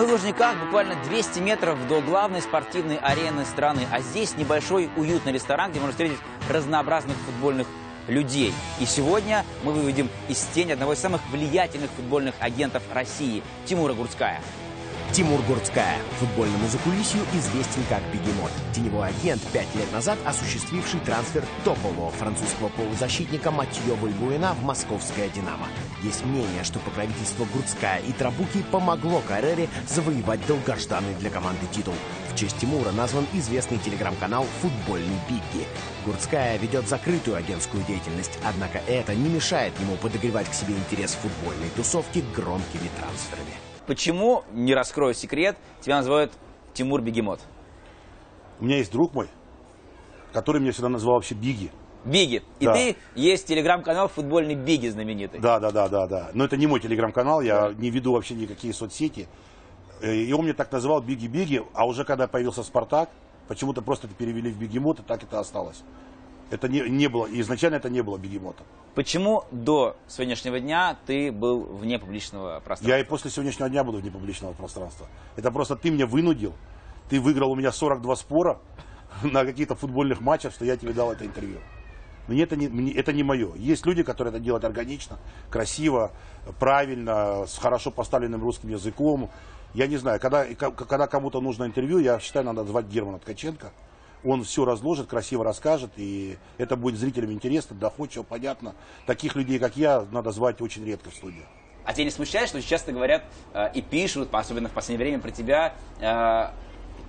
Мы в Лужниках буквально 200 метров до главной спортивной арены страны. А здесь небольшой уютный ресторан, где можно встретить разнообразных футбольных людей. И сегодня мы выведем из тени одного из самых влиятельных футбольных агентов России – Тимура Гурцкая. Тимур Гурцкая, футбольному закулисью известен как Бегемот. Теневой агент, пять лет назад осуществивший трансфер топового французского полузащитника Матьё Вальбуэна в московское «Динамо». Есть мнение, что покровительство Гурцкая и Трабуки помогло Каррере завоевать долгожданный для команды титул. В честь Тимура назван известный телеграм-канал «Футбольный Бигги». Гурцкая ведет закрытую агентскую деятельность, однако это не мешает ему подогревать к себе интерес футбольной тусовки громкими трансферами. Почему, не раскрою секрет, тебя называют Тимур Бегемот? У меня есть друг мой, который меня всегда называл вообще Биги. Биги. И Да. ты есть телеграм-канал футбольный Биги знаменитый. Да, да, да, да, да. Но это не мой телеграм-канал, я не веду вообще никакие соцсети. Э, И он меня так называл Биги-Биги, а уже когда появился Спартак, почему-то просто это перевели в Бегемот, и так это осталось. Это не, не было, изначально это не было Бегемотом. Почему до сегодняшнего дня ты был вне публичного пространства? Я и после сегодняшнего дня буду вне публичного пространства. Это просто ты меня вынудил. Ты выиграл у меня 42 спора на каких-то футбольных матчах, что я тебе дал это интервью. Мне это не, мне- это не мое. Есть люди, которые это делают органично, красиво, правильно, с хорошо поставленным русским языком. Я не знаю, когда, когда кому-то нужно интервью, я считаю, надо звать Германа Ткаченко. Он все разложит, красиво расскажет, и это будет зрителям интересно, доходчиво, понятно. Таких людей, как я, надо звать очень редко в студию. А тебя не смущает, что часто говорят э, и пишут, особенно в последнее время, про тебя э,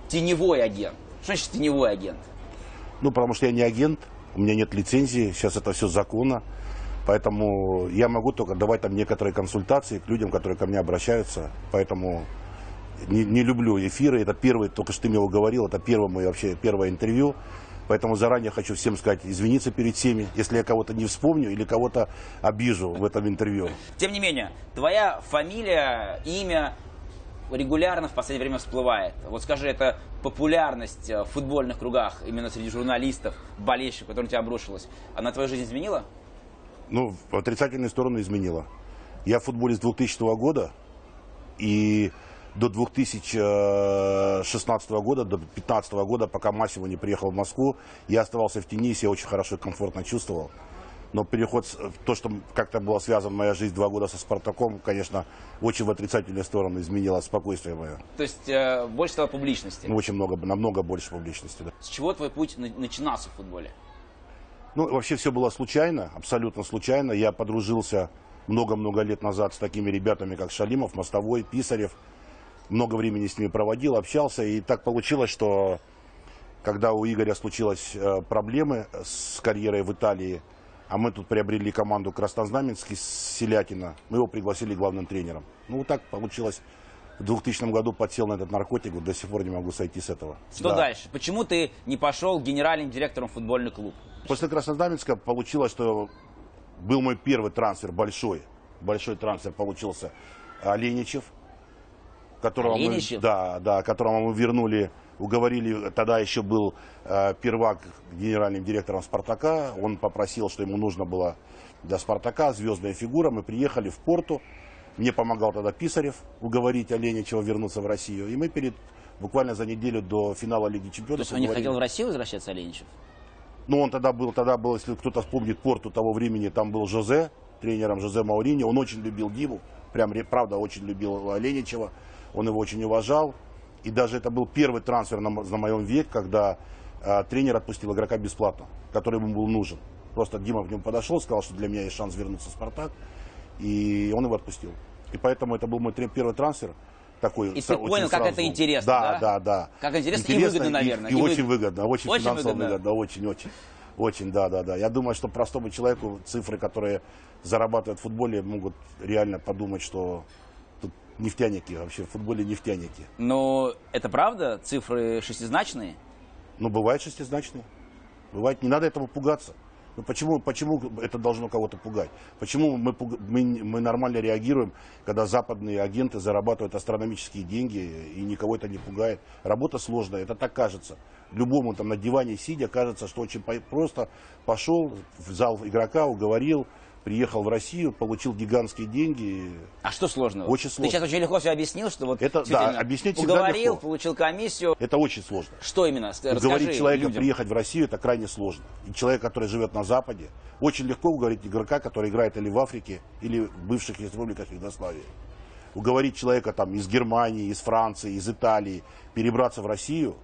теневой агент? Что значит теневой агент? Ну, потому что я не агент, у меня нет лицензии, сейчас это все законно. Поэтому я могу только давать там некоторые консультации к людям, которые ко мне обращаются. Поэтому не, не люблю эфиры. Это первый, только что ты мне его говорил, это первое мое вообще первое интервью. Поэтому заранее хочу всем сказать, извиниться перед всеми, если я кого-то не вспомню или кого-то обижу в этом интервью. Тем не менее, твоя фамилия, имя регулярно в последнее время всплывает. Вот скажи, это популярность э, в футбольных кругах, именно среди журналистов, болельщиков, которая на тебя обрушилась, она твою жизнь изменила? Ну, в отрицательную сторону изменила. Я с 2000 года, и до 2016 года, до 2015 года, пока Массимо не приехал в Москву, я оставался в тени, себя очень хорошо и комфортно чувствовал. Но переход, то, что как-то была связана моя жизнь два года со «Спартаком», конечно, очень в отрицательную сторону изменило спокойствие мое. То есть э, больше стало публичности. Ну, очень много, намного больше публичности. Да. С чего твой путь на- начинался в футболе? Ну, вообще все было случайно, абсолютно случайно. Я подружился много-много лет назад с такими ребятами, как Шалимов, Мостовой, Писарев. Много времени с ними проводил, общался. И так получилось, что когда у Игоря случились э, проблемы с карьерой в Италии, а мы тут приобрели команду Краснознаменский с Селятина, мы его пригласили главным тренером. Ну, вот так получилось. В 2000 году подсел на этот наркотик, вот до сих пор не могу сойти с этого. Что Да. дальше? Почему ты не пошел генеральным директором в футбольный клуб? После Краснознаменска получилось, что был мой первый трансфер большой. Большой трансфер получился Оленичев. Которого? Мы, да, да, которого мы вернули, уговорили, тогда еще был э, первак генеральным директором «Спартака». Он попросил, что ему нужно было для «Спартака» звездная фигура. Мы приехали в Порту. Мне помогал тогда Писарев уговорить Оленичева вернуться в Россию. И мы перед буквально за неделю до финала Лиги То Чемпионов есть он не хотел в Россию возвращаться, Оленичев? ну, он тогда был, тогда был, если кто-то вспомнит порту того времени, там был Жозе, тренером Жозе Маурини. Он очень любил Диму, прям, правда, очень любил Леничева. Он его очень уважал. И даже это был первый трансфер на, на моем веке, когда э, тренер отпустил игрока бесплатно, который ему был нужен. Просто Дима к нему подошел, сказал, что для меня есть шанс вернуться в «Спартак», и он его отпустил. И поэтому это был мой первый трансфер. Такой, И ты понял, как сразу. это интересно, да? да? Да, да, Как интересно и выгодно, наверное, И, и очень вы- выгодно, очень, Очень финансово выгодно. выгодно, очень, очень. Очень, да, да, да. Я думаю, что простому человеку цифры, которые зарабатывают в футболе, могут реально подумать, что нефтяники, вообще в футболе нефтяники. Но это правда? Цифры шестизначные? Ну, бывает шестизначные. Бывает, не надо этого пугаться. Ну, почему, почему это должно кого-то пугать? Почему мы, мы, мы нормально реагируем, когда западные агенты зарабатывают астрономические деньги, и никого это не пугает? Работа сложная, это так кажется. Любому там на диване сидя кажется, что очень просто пошел в зал игрока, уговорил, приехал в Россию, получил гигантские деньги. А что сложного? Очень сложно. Ты сейчас очень легко все объяснил, что вот Это- да, объяснить уговорил, легко. получил комиссию. Это очень сложно. Что именно? Ск- Расскажи Уговорить человека людям. приехать в Россию это крайне сложно. И человек, который живет на Западе, очень легко уговорить игрока, который играет или в Африке, или в бывших республиках Югославии. Уговорить человека там из Германии, из Франции, из Италии перебраться в Россию.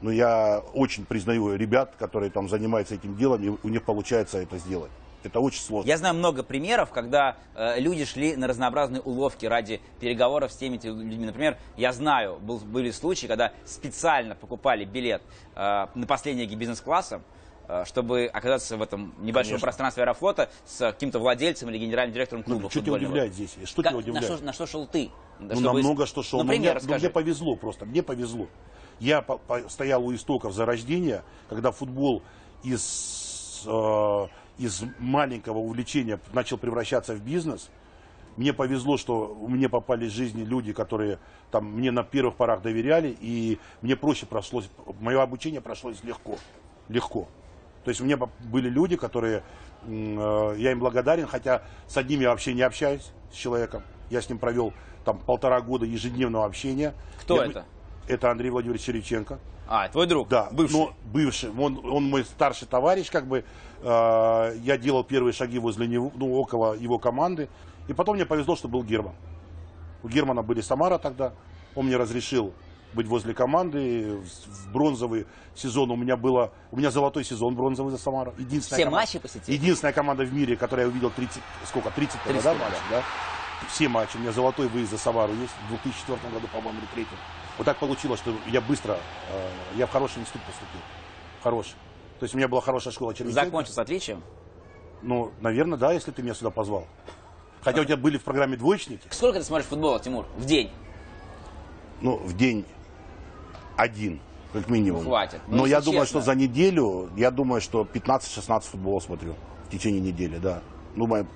Но я очень признаю ребят, которые там занимаются этим делом, и у них получается это сделать. Это очень сложно. Я знаю много примеров, когда э, люди шли на разнообразные уловки ради переговоров с теми те людьми. Например, я знаю, был- были случаи, когда специально покупали билет э, на последний бизнес-классом, э, чтобы оказаться в этом небольшом Конечно. пространстве аэрофлота с каким-то владельцем или генеральным директором клуба Ну, что тебя удивляет здесь? Что Как- тебя удивляет? на, что, на что шел ты? Ну, Чтобы- на много что шел. Например, мне, но расскажи. мне повезло просто, мне повезло. Я по- по- стоял у истоков зарождения, когда футбол из, э, из маленького увлечения начал превращаться в бизнес. Мне повезло, что мне попались в жизни люди, которые там, мне на первых порах доверяли, и мне проще прошлось, мое обучение прошлось легко. Легко. То есть у меня были люди, которые, э, я им благодарен, хотя с одним я вообще не общаюсь, с человеком. Я с ним провел там полтора года ежедневного общения. Кто Я- это? Это Андрей Владимирович Череченко. А, твой друг, Да, бывший. но бывший. Он, он мой старший товарищ, как бы. Э, я делал первые шаги возле него, ну, около его команды. И потом мне повезло, что был Герман. У Германа были Самара тогда. Он мне разрешил быть возле команды. В, бронзовый сезон у меня было... У меня золотой сезон бронзовый за Самару. Единственная Все команда- матчи посетил? Единственная команда в мире, которую я увидел 30... Сколько? 30, тогда, 30, да, матчей, да? Все матчи. У меня золотой выезд за Самару есть. В 2004 году, по-моему, или третьем. Вот так получилось, что я быстро... э, я в хороший институт поступил. Хороший. То есть у меня была хорошая школа Черниченко. Закончил с отличием. Ну, наверное, да, если ты меня сюда позвал. Хотя у тебя были в программе двоечники. Сколько ты смотришь футбола, Тимур, в день? Ну, в день один, как минимум. Ну, хватит. Ну, Но я думаю, честно. что за неделю, я думаю, что 15-16 футбола смотрю в течение недели, да. Думаю,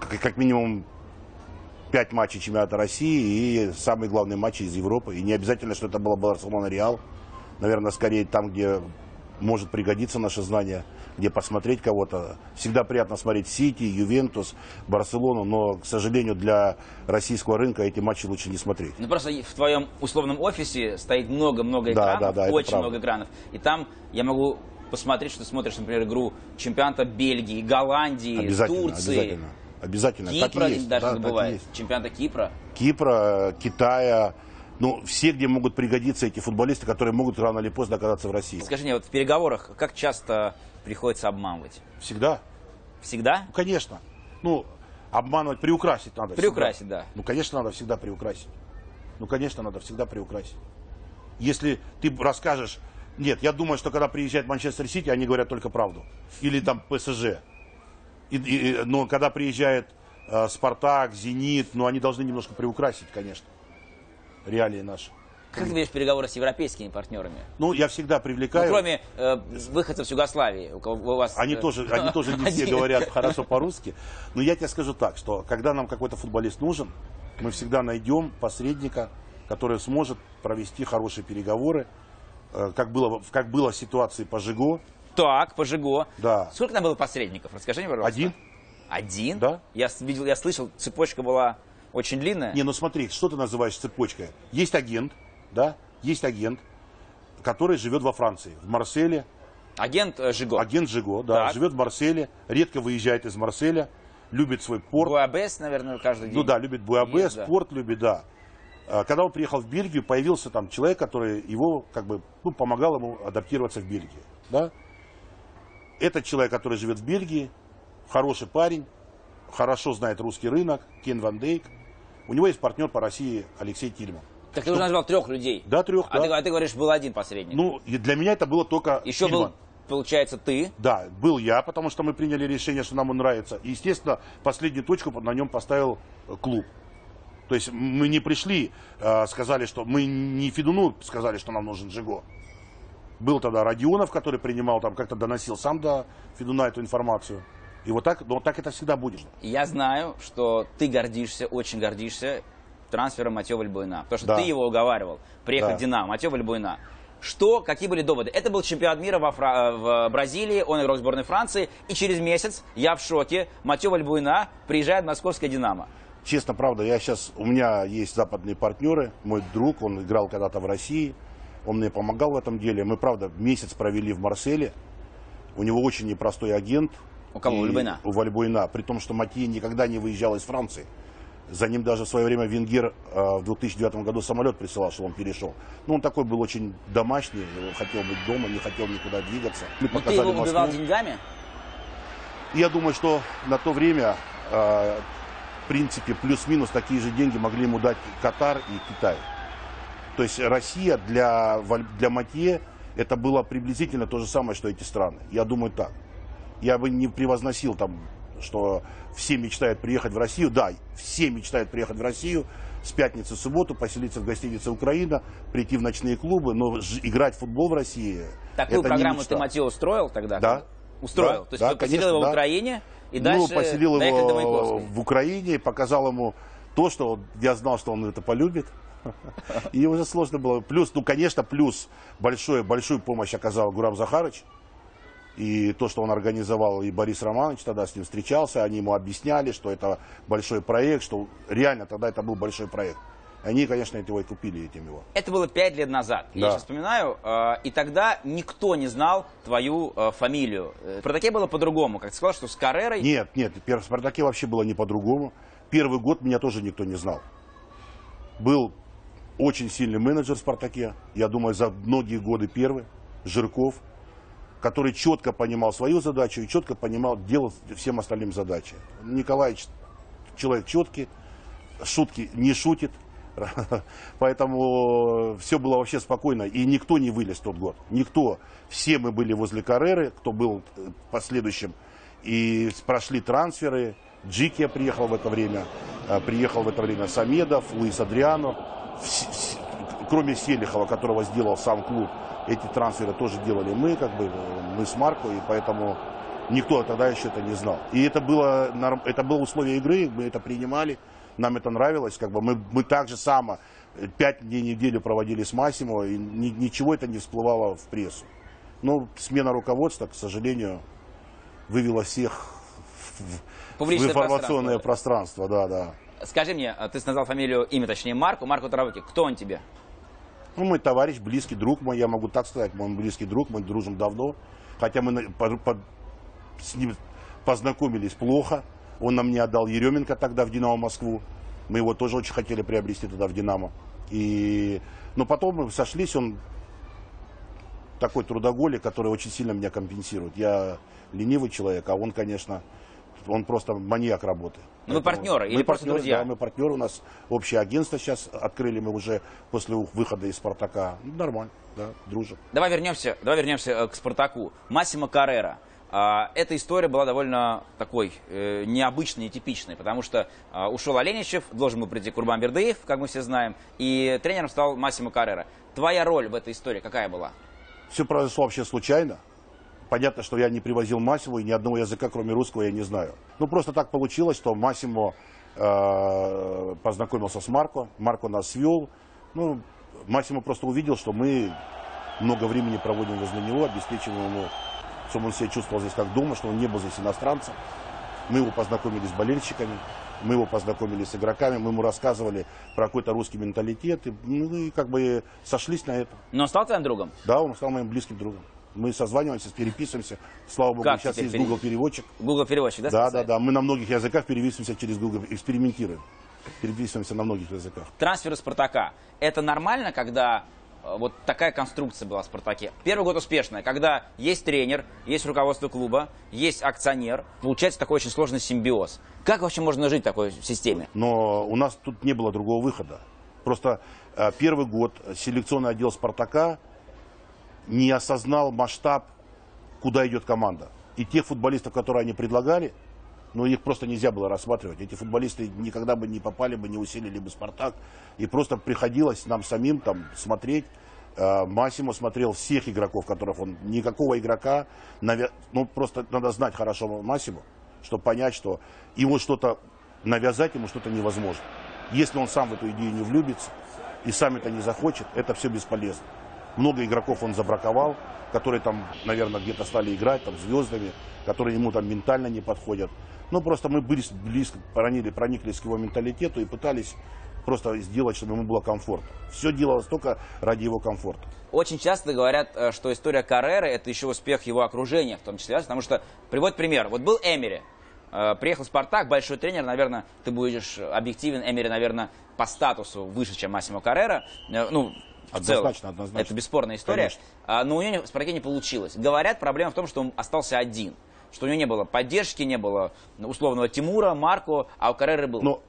как, как минимум 5 матчей чемпионата России и самые главные матчи из Европы. И не обязательно, что это было Барселона Реал. Наверное, скорее там, где может пригодиться наше знание, где посмотреть кого-то. Всегда приятно смотреть Сити, Ювентус, Барселону, но, к сожалению, для российского рынка эти матчи лучше не смотреть. Ну просто в твоем условном офисе стоит много-много Да, экранов, да, да, это очень много экранов. И там я могу посмотреть, что ты смотришь, например, игру чемпионата Бельгии, Голландии, Обязательно, Турции, обязательно. Обязательно. Так Кипра есть, даже да, так забывает. есть. Чемпионата Кипра. Кипра, Китая, ну, все, где могут пригодиться эти футболисты, которые могут рано или поздно оказаться в России. Скажи мне, вот в переговорах как часто приходится обманывать? Всегда. Всегда? Ну, конечно. Ну, обманывать, приукрасить надо. Приукрасить, всегда. да. Ну, конечно, надо всегда приукрасить. Ну, конечно, надо всегда приукрасить. Если ты расскажешь... Нет, я думаю, что когда приезжает Манчестер Сити, они говорят только правду. Или там ПСЖ. И- и- но когда приезжает э, Спартак, Зенит, ну, они должны немножко приукрасить, конечно. Реалии наши. Как ты ведешь переговоры с европейскими партнерами? Ну, я всегда Ну, привлекаю... кроме э, выходцев с Югославии, у, кого, у вас... Они э, тоже, они тоже не все говорят хорошо по-русски. Но я тебе скажу так, что когда нам какой-то футболист нужен, мы всегда найдем посредника, который сможет провести хорошие переговоры. Э, Как было, как было в ситуации по Жиго. Так, по Жиго. Да. Сколько там было посредников? Расскажи мне, пожалуйста. Один. Один? Да. Я видел, я слышал, цепочка была очень длинная. Не, ну смотри, что ты называешь цепочкой? Есть агент, да, есть агент, который живет во Франции, в Марселе. Агент э, Жиго. Агент Жиго, да, Так. живет в Марселе, редко выезжает из Марселя, любит свой порт. Буабес, наверное, каждый день. Ну да, любит Буабе, Есть, да. спорт любит, да. А, Когда он приехал в Бельгию, появился там человек, который его как бы ну, помогал ему адаптироваться в Бельгии. Да? Этот человек, который живет в Бельгии, хороший парень, хорошо знает русский рынок, Кен Ван Дейк. У него есть партнер по России Алексей Тильман. Так ты уже назвал трех людей. Да, трех, А, да. ты, а ты говоришь, был один посредник. Ну, и для меня это было только Еще Тильман. был, получается, ты. Да, был я, потому что мы приняли решение, что нам он нравится. И, естественно, последнюю точку на нем поставил э, клуб. То есть мы не пришли, э, сказали, что мы не Федуну сказали, что нам нужен Жиго. Был тогда Родионов, который принимал, там как-то доносил сам до Федуна эту информацию. И вот так, но вот так это всегда будет. Я знаю, что ты гордишься, очень гордишься трансфером Матева Льбуйна. Потому что Да. ты его уговаривал приехать Да. в Динамо. Матева Льбуйна. Что, какие были доводы? Это был чемпионат мира во Фра- в Бразилии, он играл в сборной Франции, и через месяц, я в шоке, Матео Вальбуина приезжает в московское «Динамо». Честно, правда, я сейчас, у меня есть западные партнеры, мой друг, он играл когда-то в России, он мне помогал в этом деле. Мы, правда, месяц провели в Марселе, у него очень непростой агент. У кого? У Вальбуина? У Вальбуина, при том, что Матье никогда не выезжал из Франции. За ним даже в свое время Венгер э, в 2009 году самолет присылал, что он перешел. Ну, он такой был очень домашний, хотел быть дома, не хотел никуда двигаться. Мы Но ты его убивал Москву. деньгами? Я думаю, что на то время, э, в принципе, плюс-минус такие же деньги могли ему дать Катар и Китай. То есть Россия для, для Матье это было приблизительно то же самое, что эти страны. Я думаю так. Я бы не превозносил там, что все мечтают приехать в Россию. Да, все мечтают приехать в Россию с пятницы в субботу, поселиться в гостинице «Украина», прийти в ночные клубы, но играть в футбол в России Такую это не программу мечта. ты Матео устроил тогда? Да. Устроил. Да, То есть да, ты поселил конечно, его в. Украине и ну, дальше поселил доехали до его в Украине, показал ему то, что я знал, что он это полюбит. И уже сложно было. Плюс, ну, конечно, плюс большой, большую помощь оказал Гурам Захарыч. И то, что он организовал, и Борис Романович тогда с ним встречался, они ему объясняли, что это большой проект, что реально тогда это был большой проект. Они, конечно, его и купили этим его. Это было пять лет назад. Я Да. сейчас вспоминаю. э, и тогда никто не знал твою э, фамилию. Э, В Спартаке было по-другому. Как ты сказал, что с Каррерой... Нет, нет, в «Спартаке» вообще было не по-другому. Первый год меня тоже никто не знал. Был очень сильный менеджер в «Спартаке», я думаю, за многие годы первый, Жирков, который четко понимал свою задачу и четко понимал, делал всем остальным задачи. Николаевич человек четкий, шутки не шутит, поэтому все было вообще спокойно, и никто не вылез тот год, никто. Все мы были возле Карреры, кто был э, последующим, и прошли трансферы, Джикия приехал в это время, э, приехал в это время Самедов, Луис Адриано, кроме Селихова, которого сделал сам клуб, эти трансферы тоже делали мы, как бы, мы с Марко, и поэтому никто тогда еще это не знал. И это было, это было условие игры, мы это принимали, нам это нравилось, как бы мы, мы так же само пять дней неделю проводили с Массимо, и ни- ничего это не всплывало в прессу. Но смена руководства, к сожалению, вывела всех в, в информационное пространство. пространство, да, да. Скажи мне, э, ты назвал фамилию, имя точнее, Марку. Марку Таравати. Кто он тебе? Ну, мой товарищ, близкий друг мой, я могу так сказать, мой близкий друг, мы дружим давно. Хотя мы по- по- с ним познакомились плохо. Он нам не отдал Еременко тогда в «Динамо Москву». Мы его тоже очень хотели приобрести тогда в «Динамо». И... Но потом мы сошлись, он такой трудоголик, который очень сильно меня компенсирует. Я ленивый человек, а он, конечно, он просто маньяк работы. Ну, вы партнеры или мы просто партнеры, друзья? Да, мы партнеры, у нас общее агентство сейчас открыли мы уже после выхода из «Спартака». Ну, Нормально, да, дружим. Давай вернемся, давай вернемся э, к Спартаку. Массимо Каррера. А, Эта история была довольно такой э, необычной, нетипичной, потому что а, ушел Оленичев, должен был прийти Курбан Бердыев, как мы все знаем, и тренером стал Массимо Каррера. Твоя роль в этой истории какая была? Все произошло вообще случайно. Понятно, что я не привозил Массиму, и ни одного языка, кроме русского, я не знаю. Ну, просто так получилось, что Массимо э, познакомился с Марко, Марко нас свел. Ну, Массимо просто увидел, что мы много времени проводим возле него, обеспечиваем ему, чтобы он себя чувствовал здесь как дома, что он не был здесь иностранцем. Мы его познакомили с болельщиками, мы его познакомили с игроками, мы ему рассказывали про какой-то русский менталитет, и, ну, и как бы сошлись на этом. Но он стал твоим другом? Да, он стал моим близким другом. Мы созваниваемся, переписываемся. Слава богу, Как сейчас есть пере- Google переводчик. Google переводчик, да? Да, да, да. Мы на многих языках переписываемся через Google, экспериментируем. Переписываемся на многих языках. Трансферы Спартака. Это нормально, когда э, вот такая конструкция была в Спартаке? Первый год успешная, когда есть тренер, есть руководство клуба, есть акционер. Получается такой очень сложный симбиоз. Как вообще можно жить в такой системе? Но у нас тут не было другого выхода. Просто э, первый год селекционный отдел «Спартака» не осознал масштаб, куда идет команда. И тех футболистов, которые они предлагали, ну, их просто нельзя было рассматривать. Эти футболисты никогда бы не попали бы, не усилили бы «Спартак». И просто приходилось нам самим там смотреть. Э, Массимо смотрел всех игроков, которых он... Никакого игрока... навя- Ну, просто надо знать хорошо Массимо, чтобы понять, что ему что-то навязать, ему что-то невозможно. Если он сам в эту идею не влюбится и сам это не захочет, это все бесполезно. Много игроков он забраковал, которые там, наверное, где-то стали играть там звездами, которые ему там ментально не подходят. Ну, просто мы близко, близко проникли, прониклись к его менталитету и пытались просто сделать, чтобы ему было комфортно. Все делалось только ради его комфорта. Очень часто говорят, э, что история Карреры – это еще успех его окружения, в том числе, потому что, приводит пример, вот был Эмери, э, приехал Спартак, большой тренер, наверное, ты будешь объективен, Эмери, наверное, по статусу выше, чем Массимо Каррера, э, ну, в Однозначно, целом. однозначно. Это бесспорная история. Конечно. А, Но у в Спартаке не получилось. Говорят, проблема в том, что он остался один. Что у него не было поддержки, не было условного Тимура, Марко, а у Карреры был. Но,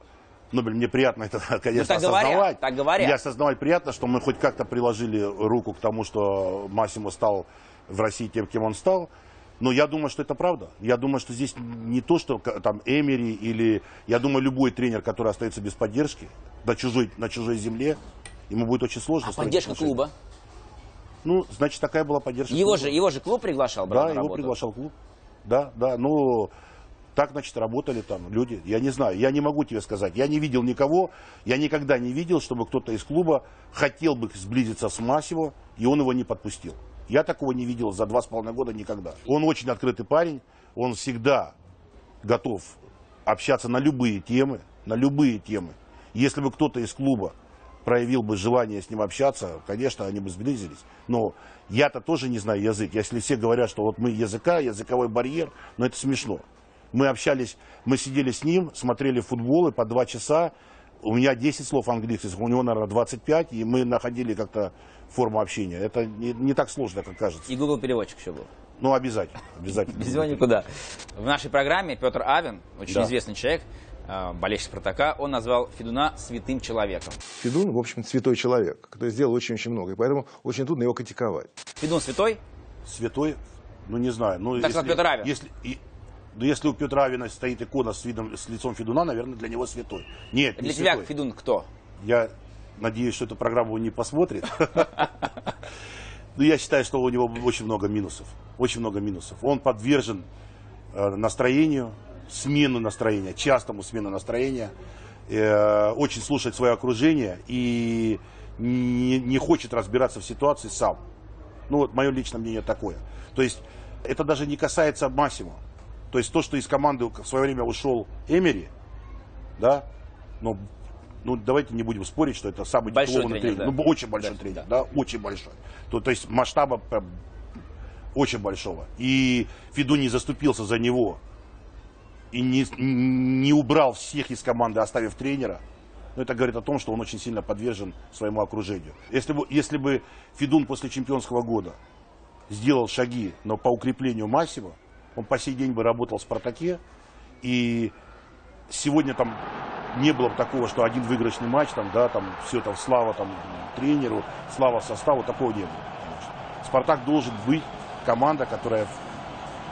Нобель, мне приятно это, конечно, Ну, так говорят, осознавать. так говорят. Я осознавать приятно, что мы хоть как-то приложили руку к тому, что Массимо стал в России тем, кем он стал. Но я думаю, что это правда. Я думаю, что здесь не то, что там Эмери или... Я думаю, любой тренер, который остается без поддержки на чужой, на чужой земле, ему будет очень сложно. а поддержка отношения. клуба? Ну, значит, такая была поддержка Его клуба. же, его же клуб приглашал, брал Да, его работу. приглашал клуб. Да, да, ну, так, значит, работали там люди. Я не знаю, я не могу тебе сказать. Я не видел никого, я никогда не видел, чтобы кто-то из клуба хотел бы сблизиться с Масиво, и он его не подпустил. Я такого не видел за два с половиной года никогда. Он очень открытый парень, он всегда готов общаться на любые темы, на любые темы. Если бы кто-то из клуба проявил бы желание с ним общаться, конечно, они бы сблизились. Но я-то тоже не знаю язык. Если все говорят, что вот мы языка, языковой барьер, но это смешно. Мы общались, мы сидели с ним, смотрели футбол и по два часа. У меня 10 слов английских, у него, наверное, 25, и мы находили как-то форму общения. Это не, не так сложно, как кажется. И Google переводчик еще был. Ну, обязательно, обязательно. Без него никуда. В нашей программе Петр Авен, очень Да. известный человек, болельщик Спартака, он назвал Федуна святым человеком. Федун, в общем, святой человек, который сделал очень-очень много, и поэтому очень трудно его критиковать. Федун святой? Святой, ну не знаю. Ну, Так сказал Петр Авен. Если, и, ну, если у Петра Авина стоит икона с, видом, с лицом Федуна, наверное, для него святой. Нет, не Для тебя святой. Федун кто? Я надеюсь, что эту программу он не посмотрит. Но я считаю, что у него очень много минусов. Очень много минусов. Он подвержен э, настроению, смену настроения, частому смену настроения, э, очень слушает свое окружение и не, не хочет разбираться в ситуации сам. Ну вот мое личное мнение такое. То есть это даже не касается Массимо. То есть то, что из команды в свое время ушел Эмери, да, но ну, давайте не будем спорить, что это самый Большой титулованный тренер, тренер. да. Ну, очень большой Да, тренер, да. да. очень большой. То, то есть масштаба прям очень большого. И Фиду не заступился за него и не, не убрал всех из команды, оставив тренера. Ну, это говорит о том, что он очень сильно подвержен своему окружению. Если бы, если бы Фидун после чемпионского года сделал шаги но по укреплению Массива, он по сей день бы работал в «Спартаке», и сегодня там не было бы такого, что один выигрышный матч, там, да, там, все там, слава там, тренеру, слава составу, такого не было. «Спартак» должен быть команда, которая...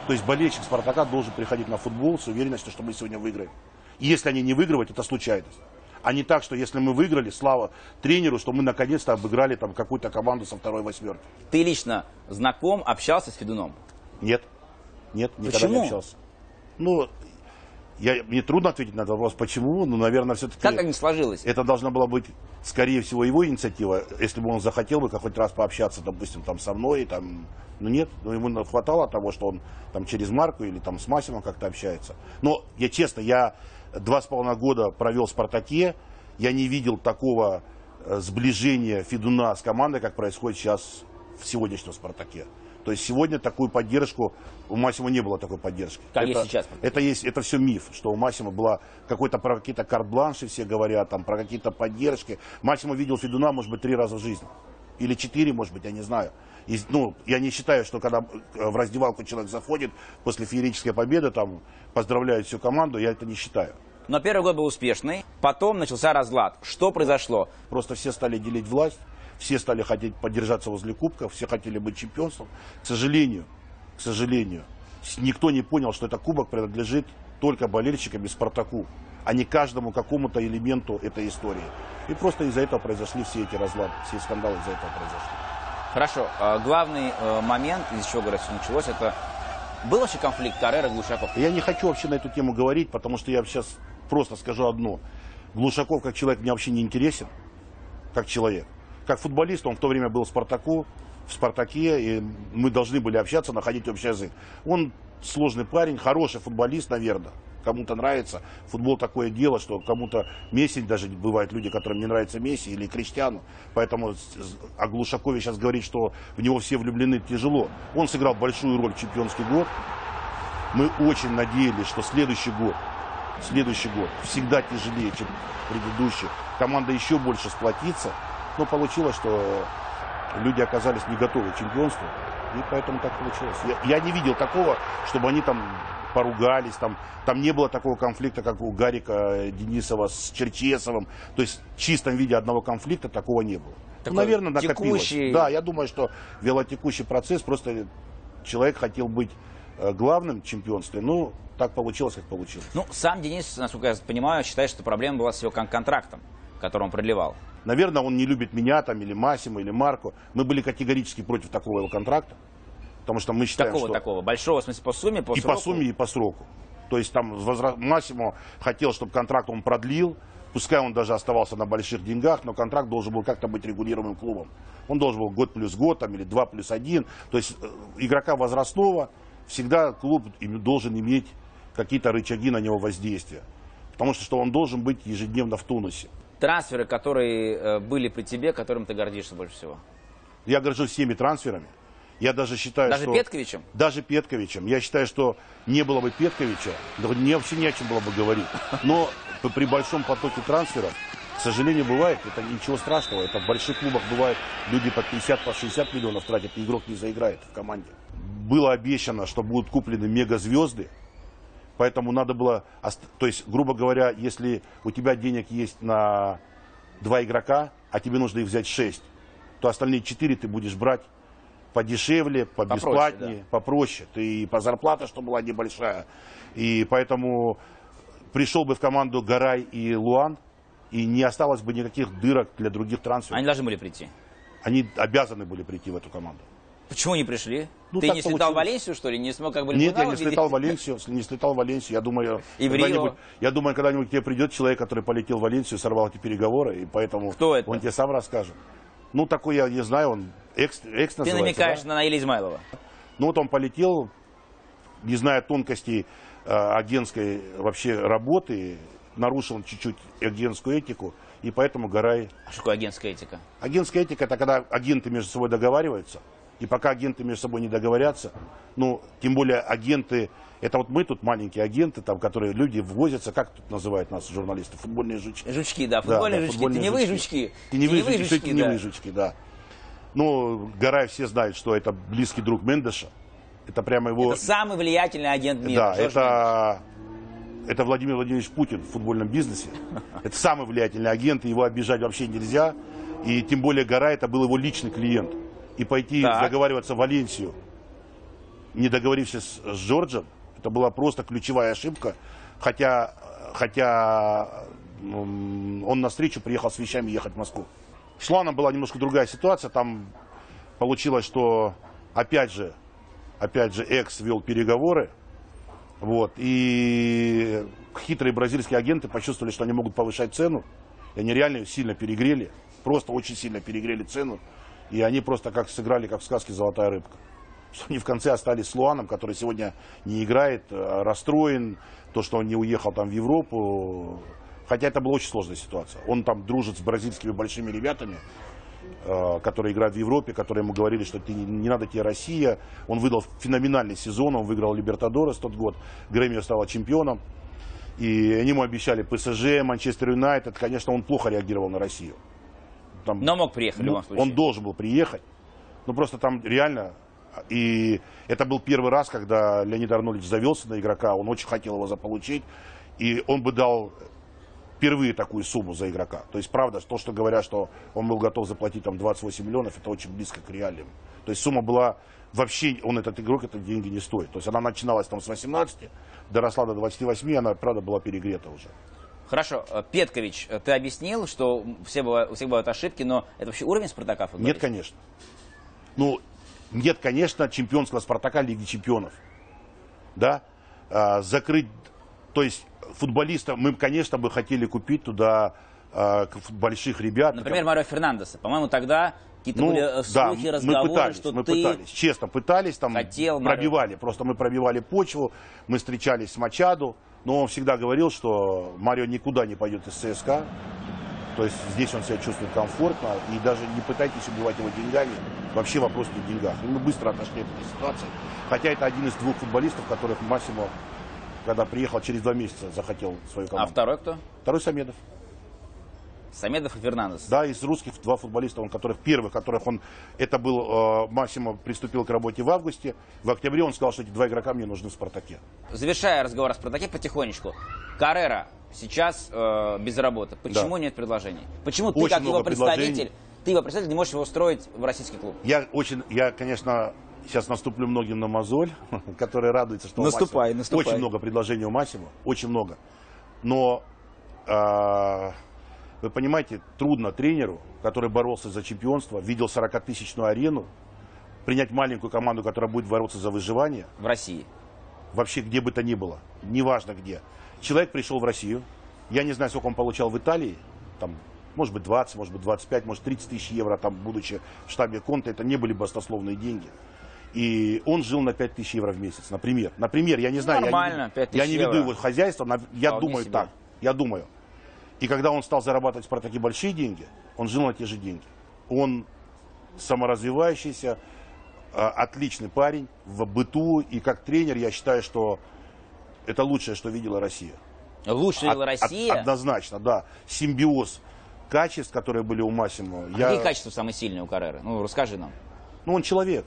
То есть болельщик «Спартака» должен приходить на футбол с уверенностью, что мы сегодня выиграем. И если они не выигрывают, это случайность. А не так, что если мы выиграли, слава тренеру, что мы наконец-то обыграли там какую-то команду со второй восьмерки. Ты лично знаком, общался с Федуном? Нет. Нет, никогда Почему? не общался. Ну, я, мне трудно ответить на этот вопрос, почему, но, наверное, все-таки... Как не сложилось? Это должна была быть, скорее всего, его инициатива, если бы он захотел бы хоть раз пообщаться, допустим, там со мной, там, ну нет, ну, ему хватало того, что он там через Марку или там с Масимом как-то общается. Но я честно, я два с половиной года провел в Спартаке, я не видел такого э, сближения Федуна с командой, как происходит сейчас в сегодняшнем Спартаке. То есть сегодня такую поддержку у Масима не было такой поддержки. Как это, есть сейчас. Это есть, это все миф, что у Масима была какой-то про какие-то карт-бланши, все говорят, там, про какие-то поддержки. Масима видел Федуна, может быть, три раза в жизни. Или четыре, может быть, я не знаю. И, ну, я не считаю, что когда э, в раздевалку человек заходит после феерической победы, там, поздравляет всю команду, я это не считаю. Но первый год был успешный, потом начался разлад. Что произошло? Просто все стали делить власть, все стали хотеть поддержаться возле кубков, все хотели быть чемпионством. К сожалению, к сожалению, никто не понял, что этот кубок принадлежит только болельщикам и Спартаку, а не каждому какому-то элементу этой истории. И просто из-за этого произошли все эти разлады, все скандалы из-за этого произошли. Хорошо, э, главный э, момент, из чего, говорят, все началось, это был вообще конфликт Каррера и Глушаков? Я не хочу вообще на эту тему говорить, потому что я сейчас просто скажу одно. Глушаков как человек мне вообще не интересен, как человек. Как футболист он в то время был в «Спартаку», в «Спартаке», и мы должны были общаться, находить общий язык. Он сложный парень, хороший футболист, наверное. Кому-то нравится. Футбол такое дело, что кому-то Месси, даже бывают люди, которым не нравится Месси или Криштиану. Поэтому о Глушакове сейчас говорить, что в него все влюблены, тяжело. Он сыграл большую роль в чемпионский год. Мы очень надеялись, что следующий год, следующий год всегда тяжелее, чем предыдущий. Команда еще больше сплотится. Но получилось, что люди оказались не готовы к чемпионству. И поэтому так получилось. Я, я не видел такого, чтобы они там поругались, там, там не было такого конфликта, как у Гарика Денисова с Черчесовым. То есть в чистом виде одного конфликта такого не было. Ну, наверное, накопилось. Текущий... Да, я думаю, что велотекущий процесс, просто человек хотел быть э, главным в чемпионстве, ну, так получилось, как получилось. Ну, сам Денис, насколько я понимаю, считает, что проблема была с его контрактом, который он продлевал. Наверное, он не любит меня там, или Масима, или Марку. Мы были категорически против такого контракта. Потому что мы считаем, Такого что... такого? Большого, в смысле, по сумме, по И сроку? по сумме, и по сроку. То есть там возра... Массимо хотел, чтобы контракт он продлил. Пускай он даже оставался на больших деньгах, но контракт должен был как-то быть регулируемым клубом. Он должен был год плюс год там, или два плюс один. То есть э, игрока возрастного всегда клуб должен иметь какие-то рычаги на него воздействия. Потому что, что он должен быть ежедневно в тонусе трансферы, которые э, были при тебе, которым ты гордишься больше всего? Я горжусь всеми трансферами. Я даже считаю, даже что... Петковичем? Даже Петковичем. Я считаю, что не было бы Петковича, да мне вообще не о чем было бы говорить. Но при большом потоке трансферов, к сожалению, бывает, это ничего страшного. Это в больших клубах бывает, люди по 50, по 60 миллионов тратят, и игрок не заиграет в команде. Было обещано, что будут куплены мегазвезды, Поэтому надо было, то есть, грубо говоря, если у тебя денег есть на два игрока, а тебе нужно их взять шесть, то остальные четыре ты будешь брать подешевле, побесплатнее, попроще, да. попроще. Ты и по зарплате, что была небольшая. И поэтому пришел бы в команду Гарай и Луан, и не осталось бы никаких дырок для других трансферов. Они должны были прийти? Они обязаны были прийти в эту команду. Почему не пришли? Ну, Ты не слетал получилось. в Валенсию, что ли? Не смог как бы Нет, я не слетал в Валенсию, не слетал в Валенсию. Я думаю, и когда-нибудь, я думаю, когда-нибудь к тебе придет человек, который полетел в Валенсию, сорвал эти переговоры, и поэтому Кто это? он тебе сам расскажет. Ну, такой я не знаю, он экс, экс Ты намекаешь да? на Наиля Измайлова? Ну, вот он полетел, не зная тонкостей э, агентской вообще работы, нарушил чуть-чуть агентскую этику, и поэтому Гарай... А что такое агентская этика? Агентская этика – это когда агенты между собой договариваются – и пока агенты между собой не договорятся, ну, тем более агенты, это вот мы тут маленькие агенты, там, которые люди ввозятся, как тут называют нас журналисты, футбольные жучки. Жучки, да, футбольные да, жучки, футбольные теневые жучки. Теневые, теневые жучки, жучки, теневые да. жучки, да. Ну, Гарай все знают, что это близкий друг Мендеша. Это прямо его... Это самый влиятельный агент мира. Да, это... Это Владимир Владимирович Путин в футбольном бизнесе. Это самый влиятельный агент, его обижать вообще нельзя. И тем более Гора это был его личный клиент и пойти так. договариваться в Валенсию, не договорившись с Джорджем, это была просто ключевая ошибка. Хотя, хотя он на встречу приехал с вещами ехать в Москву. С Шланом была немножко другая ситуация. Там получилось, что опять же, опять же, Экс вел переговоры. Вот, и хитрые бразильские агенты почувствовали, что они могут повышать цену. И они реально сильно перегрели. Просто очень сильно перегрели цену. И они просто как сыграли, как в сказке «Золотая рыбка». Что они в конце остались с Луаном, который сегодня не играет, э, расстроен, то, что он не уехал там в Европу. Хотя это была очень сложная ситуация. Он там дружит с бразильскими большими ребятами, э, которые играют в Европе, которые ему говорили, что ты, не надо тебе Россия. Он выдал феноменальный сезон, он выиграл Либертадорес тот год, Грэмио стала чемпионом. И они ему обещали ПСЖ, Манчестер Юнайтед. Конечно, он плохо реагировал на Россию там, Но мог приехать в любом случае. Он должен был приехать. Ну просто там реально... И это был первый раз, когда Леонид Арнольевич завелся на игрока. Он очень хотел его заполучить. И он бы дал впервые такую сумму за игрока. То есть, правда, то, что говорят, что он был готов заплатить там 28 миллионов, это очень близко к реалиям. То есть сумма была вообще, он этот игрок, это деньги не стоит. То есть она начиналась там с 18, доросла до 28, она, правда, была перегрета уже. Хорошо, э, Петкович, э, ты объяснил, что все бывают, у всех бывают ошибки, но это вообще уровень Спартака Нет, конечно. Ну, нет, конечно, чемпионского Спартака Лиги Чемпионов. Да? А, закрыть, то есть футболиста, мы, конечно, бы хотели купить туда к- больших ребят. Например, Марио Фернандеса. По-моему, тогда какие-то были э, Ну, да, слухи, мы разговоры, пытались, что мы ты... пытались, честно пытались, там хотел Марио. пробивали, просто мы пробивали почву, мы встречались с Мачаду, но он всегда говорил, что Марио никуда не пойдет из ЦСКА, то есть здесь он себя чувствует комфортно, и даже не пытайтесь убивать его деньгами, вообще вопрос не в деньгах. И мы быстро отошли от этой ситуации, хотя это один из двух футболистов, которых Массимо, когда приехал через два месяца, захотел свою А команду. второй кто? Второй Самедов. Самедов и Фернандес. Да, из русских два футболиста, он которых первых, которых он, это был, э, Максимо приступил к работе в августе. В октябре он сказал, что эти два игрока мне нужны в «Спартаке». Завершая разговор о Спартаке потихонечку. Каррера сейчас э, без работы. Почему Да. нет предложений? Почему ты, Очень как его представитель, ты его представитель, не можешь его устроить в российский клуб? Я очень, я, конечно, сейчас наступлю многим на мозоль, которые радуются, что у Наступай, Массимо наступай. очень много предложений у Массимо, очень много. Но э, вы понимаете, трудно тренеру, который боролся за чемпионство, видел 40-тысячную арену, принять маленькую команду, которая будет бороться за выживание, В России. вообще где бы то ни было, неважно где. Человек пришел в Россию, я не знаю, сколько он получал в Италии, там, может быть 20, может быть 25, может 30 тысяч евро, там, будучи в штабе Конта, это не были баснословные деньги. И он жил на 5 тысяч евро в месяц, например. Например, я не знаю, я Нормально, не, 5 я не веду его хозяйство, я Вполне думаю себе. так, я думаю. И когда он стал зарабатывать в «Спартаке» большие деньги, он жил на те же деньги. Он саморазвивающийся, а, отличный парень в быту, и как тренер я считаю, что это лучшее, что видела Россия. Лучше Од- ли Россия? од- однозначно, да. Симбиоз качеств, которые были у Массимо. А Я- Какие качества самые сильные у Карреры? Ну, расскажи нам. Ну, он человек.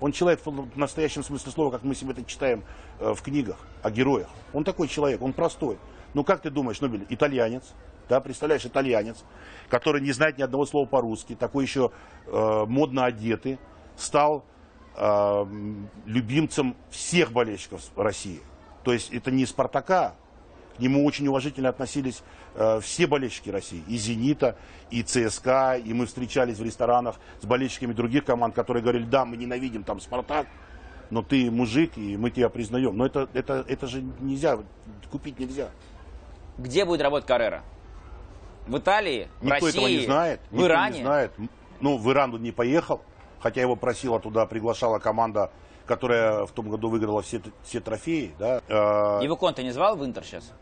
Он человек в настоящем смысле слова, как мы себе это читаем э, в книгах о героях. Он такой человек, он простой. Ну, как ты думаешь, Нобель, итальянец, да, представляешь, итальянец, который не знает ни одного слова по-русски, такой еще э, модно одетый, стал э, любимцем всех болельщиков России. То есть это не Спартака, к нему очень уважительно относились э, все болельщики России, и «Зенита», и ЦСКА, и мы встречались в ресторанах с болельщиками других команд, которые говорили, да, мы ненавидим там «Спартак», но ты мужик, и мы тебя признаем. Но это, это, это же нельзя, купить нельзя. Где будет работать Каррера? В Италии? В Никто России? этого не знает. В никто Иране? не знает. Ну, в Иран он не поехал, хотя его просила туда, приглашала команда, которая в том году выиграла все, все трофеи. Да. Э, Его Конте не звал в Интер сейчас?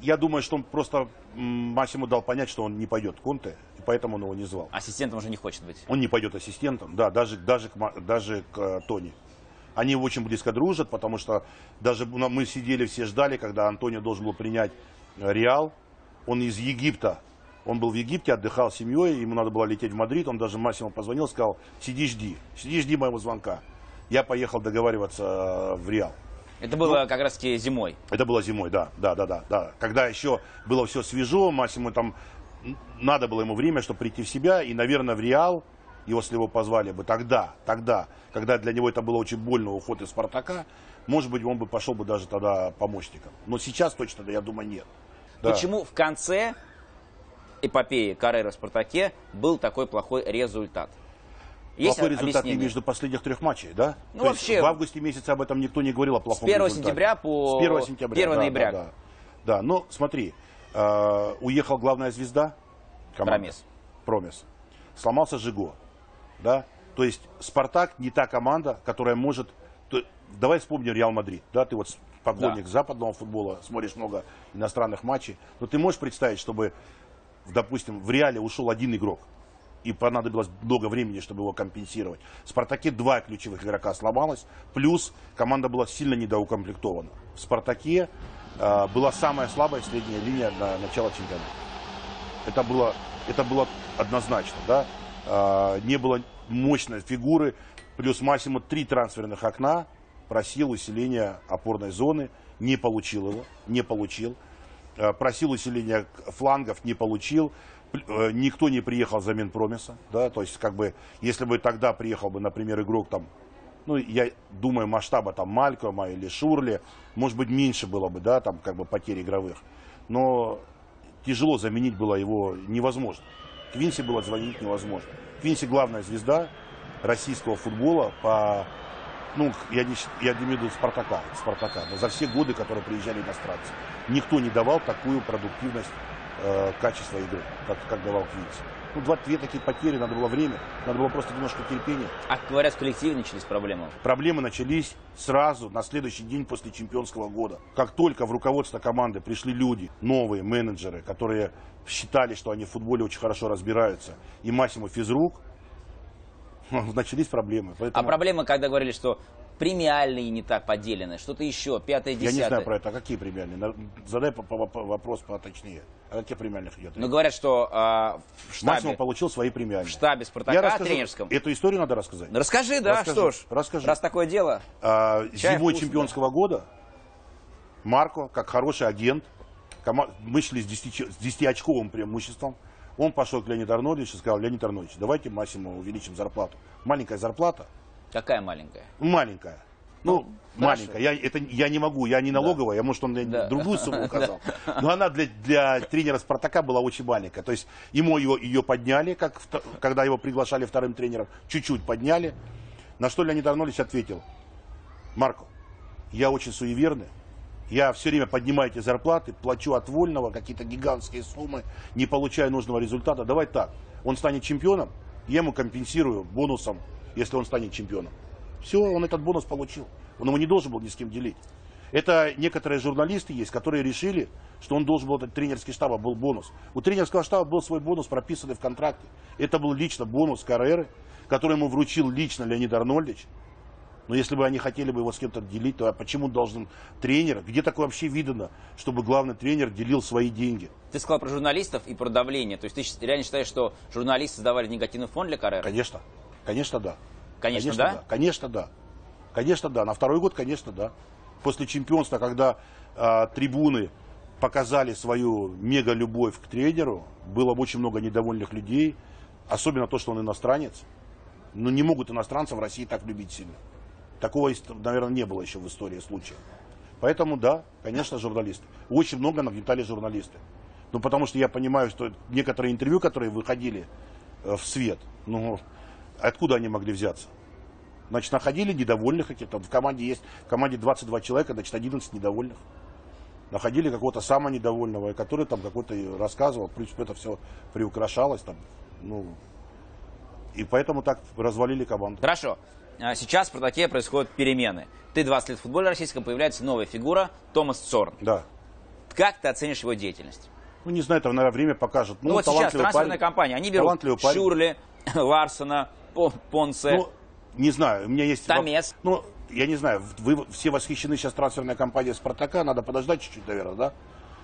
Я думаю, что он просто м, Массиму дал понять, что он не пойдет в Конте, и поэтому он его не звал. Ассистентом уже не хочет быть. Он не пойдет ассистентом, да, даже, даже, к, даже к э, Тони. Они очень близко дружат, потому что даже на- мы сидели, все ждали, когда Антонио должен был принять Реал. Он из Египта, он был в Египте, отдыхал с семьей, ему надо было лететь в Мадрид, он даже Массимо позвонил, сказал, сиди, жди, сиди, жди моего звонка. Я поехал договариваться э, в Реал. Это было Ну, как раз таки зимой. Это было зимой, да, да, да, да, да. Когда еще было все свежо, Массимо там надо было ему время, чтобы прийти в себя, и, наверное, в Реал, если его позвали бы тогда, тогда, когда для него это было очень больно уход из Спартака, может быть, он бы пошел бы даже тогда помощником. Но сейчас точно, да, я думаю, нет. Да. Почему в конце эпопеи Каррера в Спартаке был такой плохой результат? Есть Плохой результат не между последних трех матчей, да? Ну, То есть вообще- в августе месяце об этом никто не говорил о плохом 1 результате. сентября по С 1 сентября, 1 да, ноября. Да, да. Да, но смотри, э, уехал главная звезда. команды. Промес. Промес. Сломался Жиго. Да? То есть Спартак не та команда, которая может... давай вспомним Реал Мадрид. Да? Ты вот поклонник Да. западного футбола, смотришь много иностранных матчей. Но ты можешь представить, чтобы, допустим, в Реале ушел один игрок, и понадобилось много времени, чтобы его компенсировать. В «Спартаке» два ключевых игрока сломалось, плюс команда была сильно недоукомплектована. В «Спартаке» э, была самая слабая средняя линия на начало чемпионата. Это было, это было однозначно, да. А, не было мощной фигуры, плюс максимум три трансферных окна, просил усиления опорной зоны, не получил его, не получил. А, Просил усиления флангов, не получил. Э, Никто не приехал замен Промиса, да, то есть как бы, если бы тогда приехал бы, например, игрок там, ну, я думаю, масштаба там Малькома или Шурли, может быть, меньше было бы, да, там как бы потерь игровых. Но тяжело заменить было его невозможно. Квинси было звонить невозможно. Квинси главная звезда российского футбола по ну, я не, я не имею в виду Спартака, Спартака, но за все годы, которые приезжали иностранцы. Никто не давал такую продуктивность э, качества игры, как, как давал Квинс. Ну, два, две такие потери, надо было время, надо было просто немножко терпения. А говорят, в коллективе начались проблемы. Проблемы начались сразу, на следующий день после чемпионского года. Как только в руководство команды пришли люди, новые менеджеры, которые считали, что они в футболе очень хорошо разбираются, и Массимо Физрук, начались проблемы. А Поэтому проблемы, когда говорили, что премиальные не так поделены, что-то еще, пятое, я десятое. не знаю про это. А какие премиальные? Задай по- по- по- вопрос поточнее. О каких премиальных идет? Но говорят, что а, в штабе, Массимо получил свои премиальные. в штабе Я Спартака расскажу. тренерском. Эту историю надо рассказать. Ну, расскажи, да, Расскажу, что ж. расскажу. Раз такое дело. А, зимой вкусный, чемпионского года Марко, как хороший агент, мы шли с 10, с 10-очковым преимуществом. Он пошел к Леониду Арнольдовичу и сказал, Леонид Арнольдович, давайте Массимо увеличим зарплату. Маленькая зарплата, Какая маленькая? маленькая. Ну, Ну, маленькая. Я, это, я не могу, я не налоговая, я, может, он мне Да. другую сумму указал. Но она для, для тренера Спартака была очень маленькая. То есть ему ее, ее подняли, как когда его приглашали вторым тренером, чуть-чуть подняли. На что Леонид Арнольдович ответил, Марко, я очень суеверный, я все время поднимаю эти зарплаты, плачу от вольного какие-то гигантские суммы, не получаю нужного результата. Давай так, он станет чемпионом, я ему компенсирую бонусом, если он станет чемпионом. Все, он этот бонус получил. Он его не должен был ни с кем делить. Это некоторые журналисты есть, которые решили, что он должен был, этот тренерский штаба был бонус. У тренерского штаба был свой бонус, прописанный в контракте. Это был лично бонус Карреры, который ему вручил лично Леонид Арнольдович. Но если бы они хотели бы его с кем-то делить, то а почему должен тренер? Где такое вообще видано, чтобы главный тренер делил свои деньги? Ты сказал про журналистов и про давление. То есть ты реально считаешь, что журналисты создавали негативный фон для Каррера? Конечно. Конечно, да. Конечно, да? Конечно, да. Конечно, да. На второй год, конечно, да. После чемпионства, когда а, трибуны показали свою мега-любовь к тренеру, было очень много недовольных людей, особенно то, что он иностранец. Но не могут иностранцев в России так любить сильно. Такого, наверное, не было еще в истории случая. Поэтому, да, конечно, журналисты. Очень много нагнетали журналисты. Ну, потому что я понимаю, что некоторые интервью, которые выходили э, в свет, ну, откуда они могли взяться? Значит, находили недовольных каких-то. В команде есть, в команде 22 человека, значит, 11 недовольных. Находили какого-то самого недовольного, который там какой-то рассказывал. В принципе, это все приукрашалось там. Ну, и поэтому так развалили команду. Хорошо. А Сейчас в Спартаке происходят перемены. Ты 20 лет в футболе российском, появляется новая фигура Томас Цорн. Да. Как ты оценишь его деятельность? Ну, не знаю, это, наверное, время покажет. Ну, вот сейчас трансферная парень. компания. Они берут. Шурли, Ларсона, По- Понсе. Ну, не знаю, у меня есть... Тамес. Ну, я не знаю, вы все восхищены сейчас трансферной компанией Спартака, надо подождать чуть-чуть, наверное, да?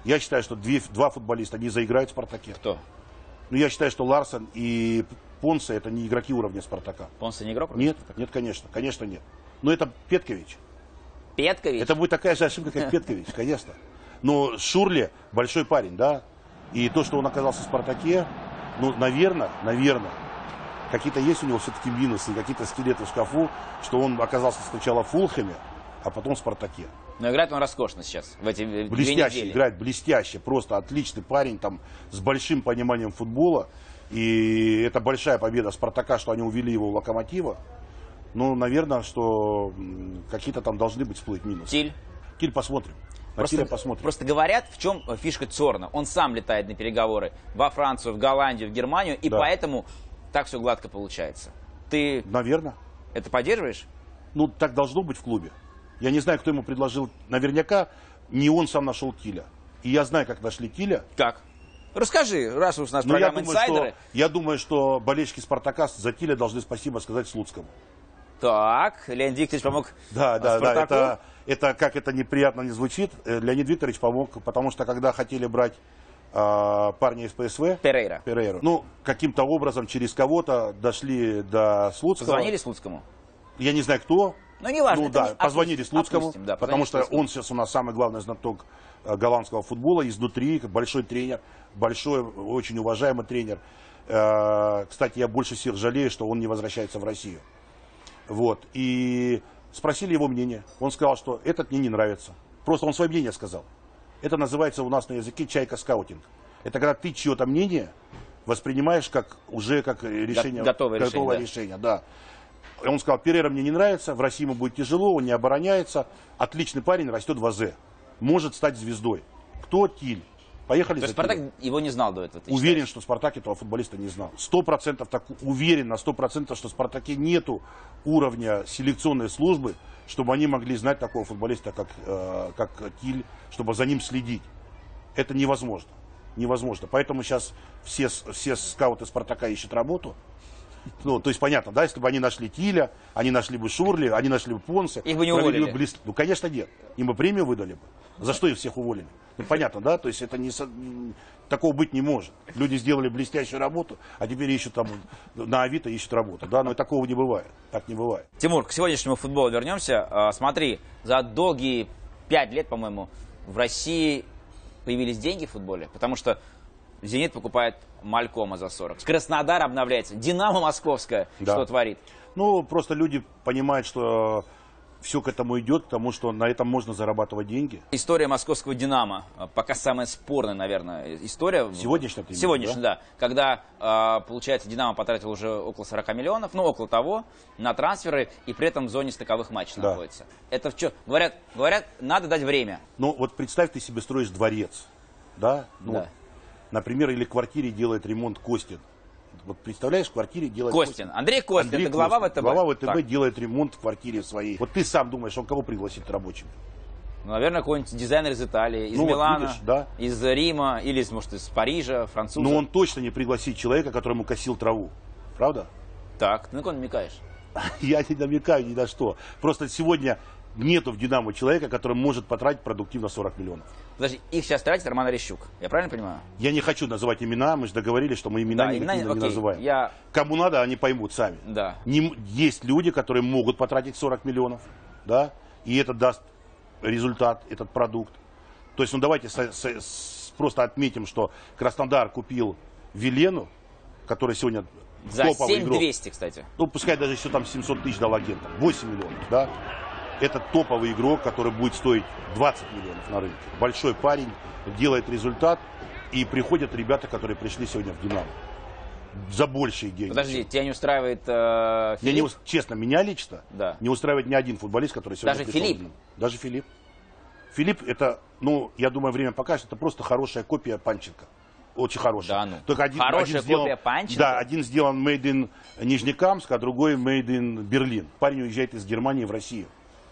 Я считаю, что две, два футболиста, они заиграют в Спартаке. Кто? Ну, я считаю, что Ларсон и Понсе это не игроки уровня Спартака. Понсе не игрок? Нет, нет, конечно, конечно нет. Но это Петкович. Петкович? Это будет такая же ошибка, как Петкович, конечно. Но Шурли большой парень, да? И то, что он оказался в Спартаке, ну, наверное, наверное, какие-то есть у него все-таки минусы, какие-то скелеты в шкафу, что он оказался сначала в Фулхэме, а потом в Спартаке. Но играет он роскошно сейчас, в эти две Блестяще недели. играет, блестяще, просто отличный парень, там, с большим пониманием футбола. И это большая победа Спартака, что они увели его у Локомотива. Ну, наверное, что какие-то там должны быть всплыть минусы. Тиль. Киль посмотрим. Просто, посмотрим. просто говорят, в чем э, фишка Цорна. Он сам летает на переговоры во Францию, в Голландию, в Германию, и Да. поэтому так все гладко получается. Ты Наверное. это поддерживаешь? Ну, так должно быть в клубе. Я не знаю, кто ему предложил. Наверняка не он сам нашел Киля. И я знаю, как нашли Киля. Как? Расскажи, раз уж у нас Но я программа думаю, инсайдеры. что, я думаю, что болельщики Спартака за Киля должны спасибо сказать Слуцкому. Так, Леонид Викторович помог Да, да, да. Спартаку. Это, это, как это неприятно не звучит, э, Леонид Викторович помог, потому что когда хотели брать а, парня из ПСВ, Перейра. Перейру, ну, каким-то образом через кого-то дошли до Слуцкого. Позвонили Слуцкому? Я не знаю, кто. Ну, неважно. Ну это да, не- позвонили Слуцкому, опустим, да, потому позвонили что Слуцкому. он сейчас у нас самый главный знаток э, голландского футбола изнутри, большой тренер, большой, очень уважаемый тренер. Э, Кстати, я больше всех жалею, что он не возвращается в Россию. Вот. И спросили его мнение. Он сказал, что этот мне не нравится. Просто он свое мнение сказал. Это называется у нас на языке чайка-скаутинг. Это когда ты чье-то мнение воспринимаешь как уже как решение, готовое решение, готовое да. решение, да. И он сказал, Перейра мне не нравится, в России ему будет тяжело, он не обороняется. Отличный парень, растет в АЗ. Может стать звездой. Кто Тиль? Поехали То есть Спартак Килем. его не знал до этого? Уверен, считаешь? что Спартак этого футболиста не знал. Сто процентов так уверен на сто процентов, что в Спартаке нету уровня селекционной службы, чтобы они могли знать такого футболиста, как, э, как Киль, чтобы за ним следить. Это невозможно. Невозможно. Поэтому сейчас все, все скауты Спартака ищут работу. Ну, то есть понятно, да, если бы они нашли Тиля, они нашли бы Шурли, они нашли бы Понса. Их бы не уволили. близ- Ну, конечно, нет. Им бы премию выдали бы. За что их всех уволили? Ну, понятно, да? То есть это не, такого быть не может. Люди сделали блестящую работу, а теперь ищут там, на Авито ищут работу. Да, но такого не бывает. Так не бывает. Тимур, к сегодняшнему футболу вернемся. А, Смотри, за долгие пять лет, по-моему, в России появились деньги в футболе, потому что «Зенит» покупает Малькома за 40. Краснодар обновляется. «Динамо» московская Да. что творит? Ну, просто люди понимают, что все к этому идет, потому что на этом можно зарабатывать деньги. История московского «Динамо» а, пока самая спорная, наверное, история. Сегодняшняя Сегодняшняя, да? Когда, а, получается, «Динамо» потратил уже около 40 миллионов, ну, около того, на трансферы, и при этом в зоне стыковых матчей Да. находится. Это в чё? Говорят, говорят, надо дать время. Ну, вот представь, ты себе строишь дворец, да? Ну, Да. Например, или в квартире делает ремонт Костин. Вот представляешь, в квартире делает Костин. Андрей Костин, Андрей это глава Костин. ВТБ. Глава ВТБ Так. делает ремонт в квартире своей. Вот ты сам думаешь, он кого пригласит рабочим? Ну, наверное, какой-нибудь дизайнер из Италии, из Ну, вот Милана, видишь, да. из Рима, или, из, может, из Парижа, француза. Но он точно не пригласит человека, которому косил траву. Правда? Так, ты на кого намекаешь? Я не намекаю ни на что. Просто сегодня нету в «Динамо» человека, который может потратить продуктивно 40 миллионов. Подожди, их сейчас тратит Роман Орещук. Я правильно понимаю? Я не хочу называть имена, мы же договорились, что мы имена Да, не, имена- не окей, называем. я- Кому надо, они поймут сами. Да. Не есть люди, которые могут потратить 40 миллионов, да, и это даст результат, этот продукт. То есть, ну давайте со- со- с- просто отметим, что Краснодар купил Велену, который сегодня За топовый игрок. 7200, кстати. Ну, пускай даже еще там 700 тысяч дал агентам, 8 миллионов, да. Это топовый игрок, который будет стоить 20 миллионов на рынке. Большой парень, делает результат, и приходят ребята, которые пришли сегодня в «Динамо». За большие деньги. Подожди, тебя не устраивает э, Я не Филипп? честно, меня лично Да. не устраивает ни один футболист, который сегодня Даже Филипп? Даже Филипп. Филипп это, ну, я думаю, время покажет, это просто хорошая копия Панченко. Очень хорошая. Да ну. Только один, Хорошая один сделан, копия Панченко? Да, один сделан made in Нижнекамск, а другой made in Берлин. Парень уезжает из Германии в Россию.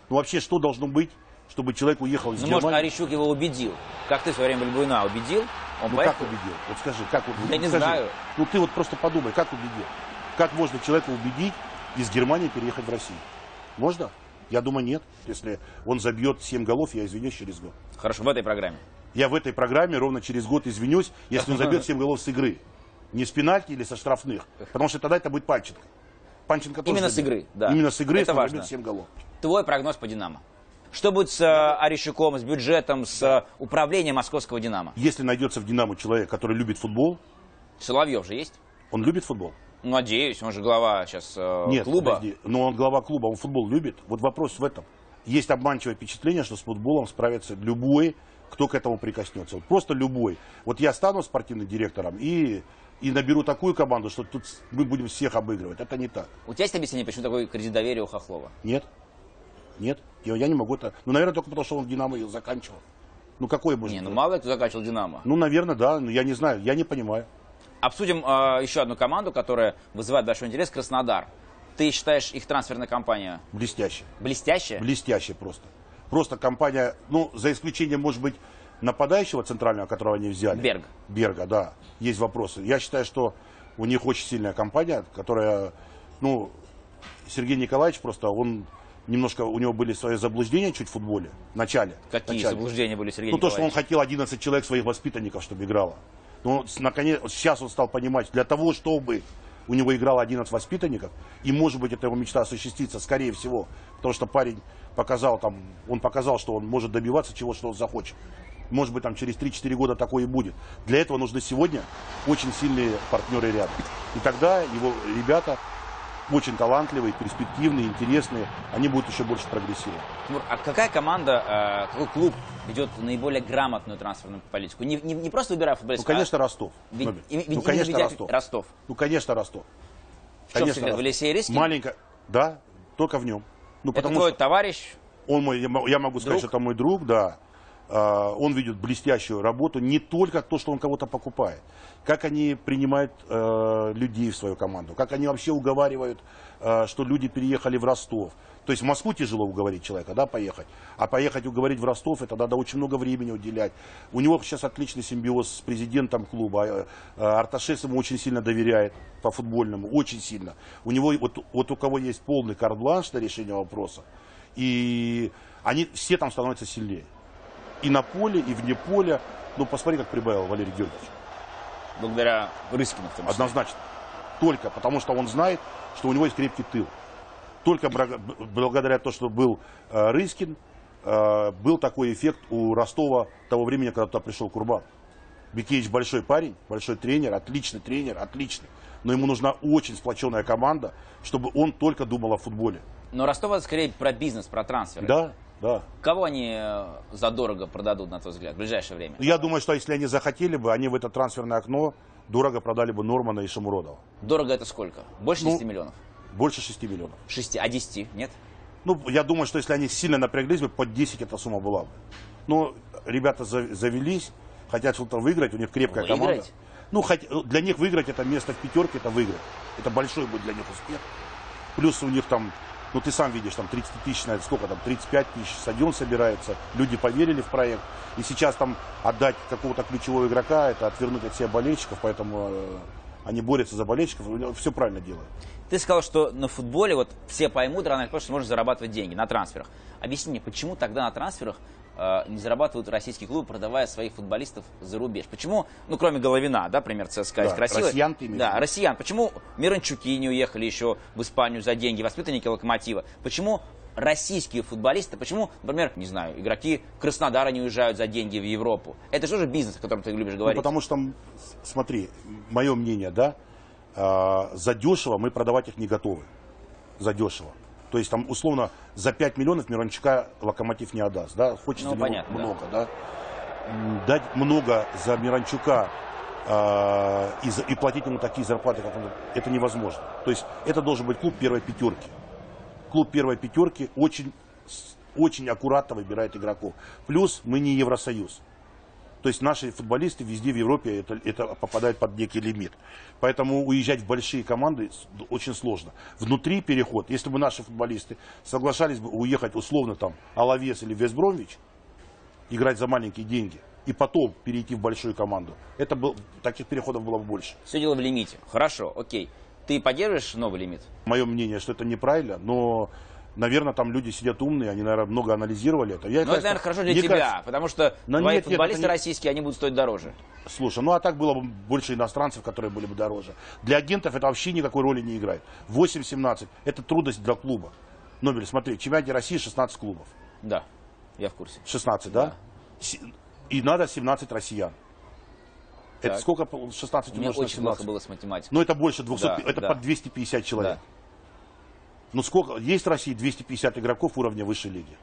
Ну, вообще, что должно быть, чтобы человек уехал из Ну, может, Германии? Орещук его убедил. Как ты в свое время Бальбуина убедил? Он Ну, поехал. как убедил? Вот скажи, как убедил? Я не Скажи. знаю. Ну, ты вот просто подумай, как убедил? Как можно человека убедить из Германии переехать в Россию? Можно? Я думаю, нет. Если он забьет 7 голов, я извинюсь через год. Хорошо, в этой программе. Я в этой программе ровно через год извинюсь, если он забьет 7 голов с игры. Не с пенальти или со штрафных. Потому что тогда это будет Панченко. Панченко тоже Именно с забьет. игры, да. Именно с игры, Это важно. забьет 7 голов. Твой прогноз по «Динамо». Что будет с э, Орещуком, с бюджетом, с э, управлением московского «Динамо»? Если найдется в «Динамо» человек, который любит футбол, Соловьев же есть? он любит футбол? Ну, Надеюсь, он же глава сейчас э, Нет, клуба. подожди, но он глава клуба, он футбол любит. Вот вопрос в этом. Есть обманчивое впечатление, что с футболом справится любой, кто к этому прикоснется. Вот просто любой. Вот я стану спортивным директором и, и наберу такую команду, что тут мы будем всех обыгрывать. Это не так. У тебя есть объяснение, почему такой кредит доверия у Хохлова? Нет. Нет. Я, я не могу это. Ну, наверное, только потому, что он в Динамо ее заканчивал. Ну, какой может Не, ну мало кто заканчивал «Динамо». Ну, наверное, да. Но я не знаю. Я не понимаю. Обсудим э, еще одну команду, которая вызывает большой интерес – Краснодар. Ты считаешь их трансферная кампания Блестяще. блестящая? Блестяще просто. Просто компания, ну, за исключением, может быть, нападающего центрального, которого они взяли. Берг. Берга, да. Есть вопросы. Я считаю, что у них очень сильная компания, которая, ну, Сергей Николаевич просто, он немножко, у него были свои заблуждения чуть в футболе, в начале. Какие начале. заблуждения были Сергей Ну, то, что он Николаевич? хотел 11 человек своих воспитанников, чтобы играло. Но с- наконец, сейчас он стал понимать, для того, чтобы у него играло 11 воспитанников, и, может быть, эта его мечта осуществится, скорее всего, потому что парень показал там, он показал, что он может добиваться чего, что он захочет. Может быть, там через 3-4 года такое и будет. Для этого нужны сегодня очень сильные партнеры рядом. И тогда его ребята очень талантливые, перспективные, интересные, они будут еще больше прогрессировать. Тимур, а какая команда, э, какой клуб ведет наиболее грамотную трансферную политику? Не, не- не просто выбирая Ну, футболистов, конечно, Ростов. а ведь- и- ведь ну, конечно, ведя- Ростов. Ростов. Ну, конечно, Ростов. В чем Конечно, секрет? В. Алексее Рискине? Маленько, да, только в нем. Ну, Это потому твой что товарищ? он мой, я мо- я могу сказать, Друг? что это мой друг, да. А, он ведет блестящую работу, не только то, что он кого-то покупает, как они принимают э, людей в свою команду, как они вообще уговаривают, э, что люди переехали в Ростов. То есть в Москву тяжело уговорить человека, да, поехать. А поехать уговорить в Ростов, это надо очень много времени уделять. У него сейчас отличный симбиоз с президентом клуба. Э, Арташес ему очень сильно доверяет по футбольному, очень сильно. У него, вот, вот у кого есть полный карт-бланш на решение вопроса, и они все там становятся сильнее и на поле, и вне поля. Ну, посмотри, как прибавил Валерий Георгиевич. Благодаря Рыскину в том числе. Однозначно. Только потому, что он знает, что у него есть крепкий тыл. Только благодаря тому, что был э, Рыскин, э, был такой эффект у Ростова того времени, когда туда пришел Курбан. Бекевич большой парень, большой тренер, отличный тренер, отличный. Но ему нужна очень сплоченная команда, чтобы он только думал о футболе. Но Ростов это скорее про бизнес, про трансфер. Да, да. Кого они э, задорого продадут, на твой взгляд, в ближайшее время? Я думаю, что если они захотели бы, они в это трансферное окно дорого продали бы Нормана и Шамуродова. Дорого это сколько? Больше Ну, 10 миллионов? Больше 6 миллионов. 6, а 10, нет? Ну, я думаю, что если они сильно напряглись бы, под 10 эта сумма была бы. Но ребята за- завелись, хотят что-то выиграть, у них крепкая команда. Выиграть? Ну, хоть- для них выиграть это место в пятерке, это выиграть. Это большой будет для них успех. Плюс у них там, ну ты сам видишь, там 30 тысяч, на это сколько там, 35 тысяч, стадион собирается, люди поверили в проект. И сейчас там отдать какого-то ключевого игрока, это отвернуть от себя болельщиков, поэтому э, они борются за болельщиков, все правильно делают. Ты сказал, что на футболе вот все поймут рано или поздно, что можно зарабатывать деньги на трансферах. Объясни мне, почему тогда на трансферах не зарабатывают российские клубы, продавая своих футболистов за рубеж? Почему, ну кроме Головина, да, пример ЦСКА Да, красивый. россиян ты Да, россиян. Почему Миранчуки не уехали еще в Испанию за деньги, воспитанники Локомотива? Почему российские футболисты, почему, например, не знаю, игроки Краснодара не уезжают за деньги в Европу? Это же тоже бизнес, о котором ты любишь Ну, говорить. потому что, смотри, мое мнение, да, э, за дешево мы продавать их не готовы. За дешево. То есть там условно за 5 миллионов Мирончука локомотив не отдаст. Да? Хочется Ну, понятно, да. много, да. М, Дать много за Миранчука э, и, за- и платить ему такие зарплаты, как он, это невозможно. То есть это должен быть клуб первой пятерки. Клуб первой пятерки очень, очень аккуратно выбирает игроков. Плюс мы не Евросоюз. То есть наши футболисты везде в Европе это, это попадают под некий лимит. Поэтому уезжать в большие команды очень сложно. Внутри переход, если бы наши футболисты соглашались бы уехать условно там Алавес или Весбромвич, играть за маленькие деньги, и потом перейти в большую команду, это был, таких переходов было бы больше. Все дело в лимите. Хорошо, окей. Ты поддерживаешь новый лимит? Мое мнение, что это неправильно, но, наверное, там люди сидят умные, они, наверное, много анализировали это. Я, Ну, это, наверное, хорошо для тебя, кажется- потому что Но твои нет, нет, футболисты это не- российские, они будут стоить дороже. Слушай, ну а так было бы больше иностранцев, которые были бы дороже. Для агентов это вообще никакой роли не играет. 8-17 это трудность для клуба. Нобель, смотри, в чемпионате России 16 клубов. Да, я в курсе. 16, да? Си- И надо 17 россиян. Это Так. сколько? пол- 16 У меня умножить на очень плохо 17? было с математикой. Ну это больше 200, Да, это да. под 250 человек. Да. Ну сколько? Есть в России 250 игроков уровня высшей лиги.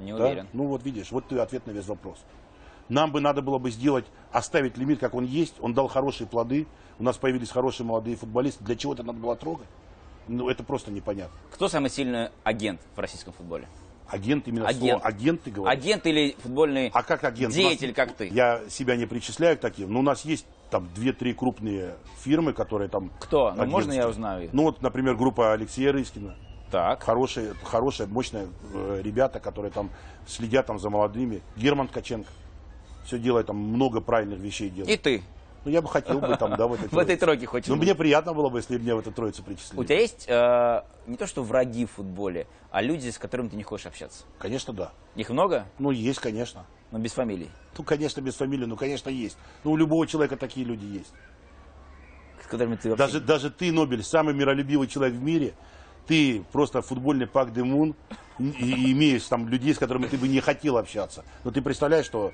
Не Да? уверен. Ну вот видишь, вот ты ответ на весь вопрос. Нам бы надо было бы сделать, оставить лимит, как он есть. Он дал хорошие плоды. У нас появились хорошие молодые футболисты. Для чего это надо было трогать? Ну, это просто непонятно. Кто самый сильный агент в российском футболе? Агент именно Агент. слово агент ты говоришь. Агент или футбольный А как агент? деятель, нас- как ты? Я себя не причисляю к таким, но у нас есть там две-три крупные фирмы, которые там... Кто? Ну, можно я агентские. узнаю их? Ну вот, например, группа Алексея Рыскина. Так. Хорошие, хорошие, мощные э, ребята, которые там следят там за молодыми. Герман Ткаченко. Все делает, там много правильных вещей делает. И ты. Ну, я бы хотел бы там, да, в этой В этой тройке хочешь Ну, быть? мне приятно было бы, если меня в эту троицу причислили. У тебя есть э, не то что враги в футболе, а люди, с которыми ты не хочешь общаться? Конечно, да. Их много, Ну, есть, конечно. но без фамилий. Ну, конечно, без фамилии, ну, конечно, есть. Ну, у любого человека такие люди есть. С которыми ты вообще... Даже, даже ты, Нобель, самый миролюбивый человек в мире, ты просто футбольный Пак де Мун, и, и имеешь там людей, с которыми ты бы не хотел общаться. Но ты представляешь, что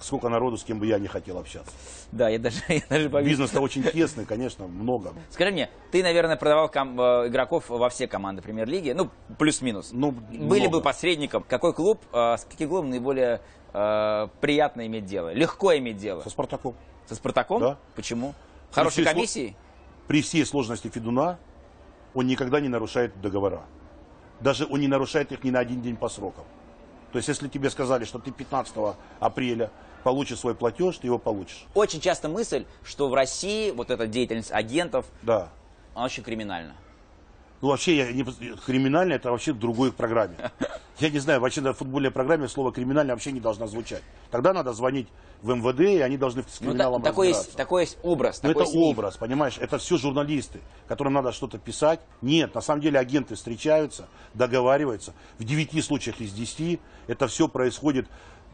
сколько народу, с кем бы я не хотел общаться. Да, я даже, я даже поверю. Бизнес-то очень тесный, конечно, много. Скажи мне, ты, наверное, продавал э, игроков во все команды премьер-лиги, ну, плюс-минус. Ну, Были много. бы посредником. Какой клуб, э, с каким клубом наиболее э, приятно иметь дело? Легко иметь дело? Со Спартаком. Со Спартаком? Да. Почему? Хорошей всей сло- комиссией? При всей сложности Федуна он никогда не нарушает договора. Даже он не нарушает их ни на один день по срокам. То есть, если тебе сказали, что ты 15 апреля получишь свой платеж, ты его получишь. Очень часто мысль, что в России вот эта деятельность агентов, Да. она очень криминальна. Ну, вообще, я не, криминально это вообще в другой программе. Я не знаю, вообще на футбольной программе слово криминально вообще не должно звучать. Тогда надо звонить в МВД, и они должны с Ну, криминалом та- такой, есть, такой есть образ. Такой это есть миф. образ, понимаешь? Это все журналисты, которым надо что-то писать. Нет, на самом деле агенты встречаются, договариваются. В 9 случаях из 10 это все происходит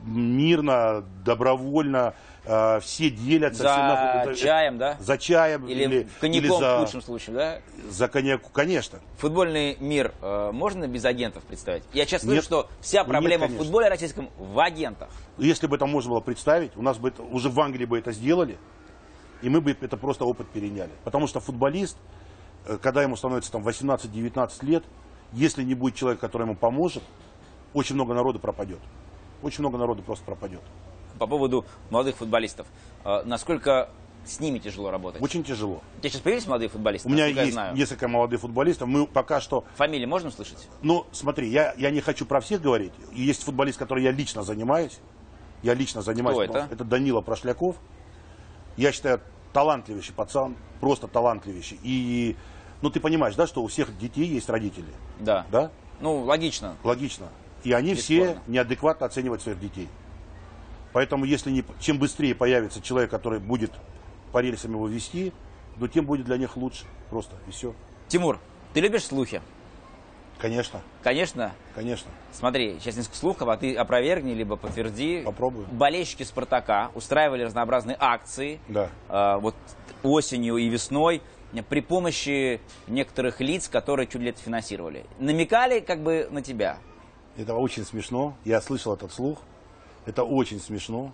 мирно, добровольно, э, все делятся. За это- чаем, да? За чаем Или, или, коньяком или за, в лучшем случае, да? за коньяку, конечно. Футбольный мир э, можно без агентов представить? Я сейчас слышу, Нет. что вся Нет, проблема в конечно. футболе российском в агентах. Если бы это можно было представить, у нас бы это, уже в Англии бы это сделали, и мы бы это просто опыт переняли. Потому что футболист, э, когда ему становится там 18-19 лет, если не будет человека, который ему поможет, очень много народу пропадет. Очень много народу просто пропадет. По поводу молодых футболистов. Э, насколько с ними тяжело работать? Очень тяжело. У тебя сейчас появились молодые футболисты? У меня есть несколько молодых футболистов. Мы пока что Фамилии можно услышать? Ну, смотри, я, я не хочу про всех говорить. Есть футболист, который я лично занимаюсь. Я лично занимаюсь. Кто это? Это Данила Прошляков. Я считаю, талантливейший пацан. Просто талантливейший. И, ну, ты понимаешь, да, что у всех детей есть родители. Да. Да? Ну, логично. Логично. И они Бесспорно. все неадекватно оценивают своих детей. Поэтому, если не, чем быстрее появится человек, который будет по рельсам его вести, то тем будет для них лучше. Просто. И все. Тимур, ты любишь слухи? Конечно. Конечно. Конечно. Смотри, сейчас несколько слухов, а ты опровергни, либо подтверди. Попробую. Болельщики «Спартака» устраивали разнообразные акции Да. э, вот осенью и весной при помощи некоторых лиц, которые чуть ли это финансировали. Намекали как бы на тебя. Это очень смешно. Я слышал этот слух. Это очень смешно.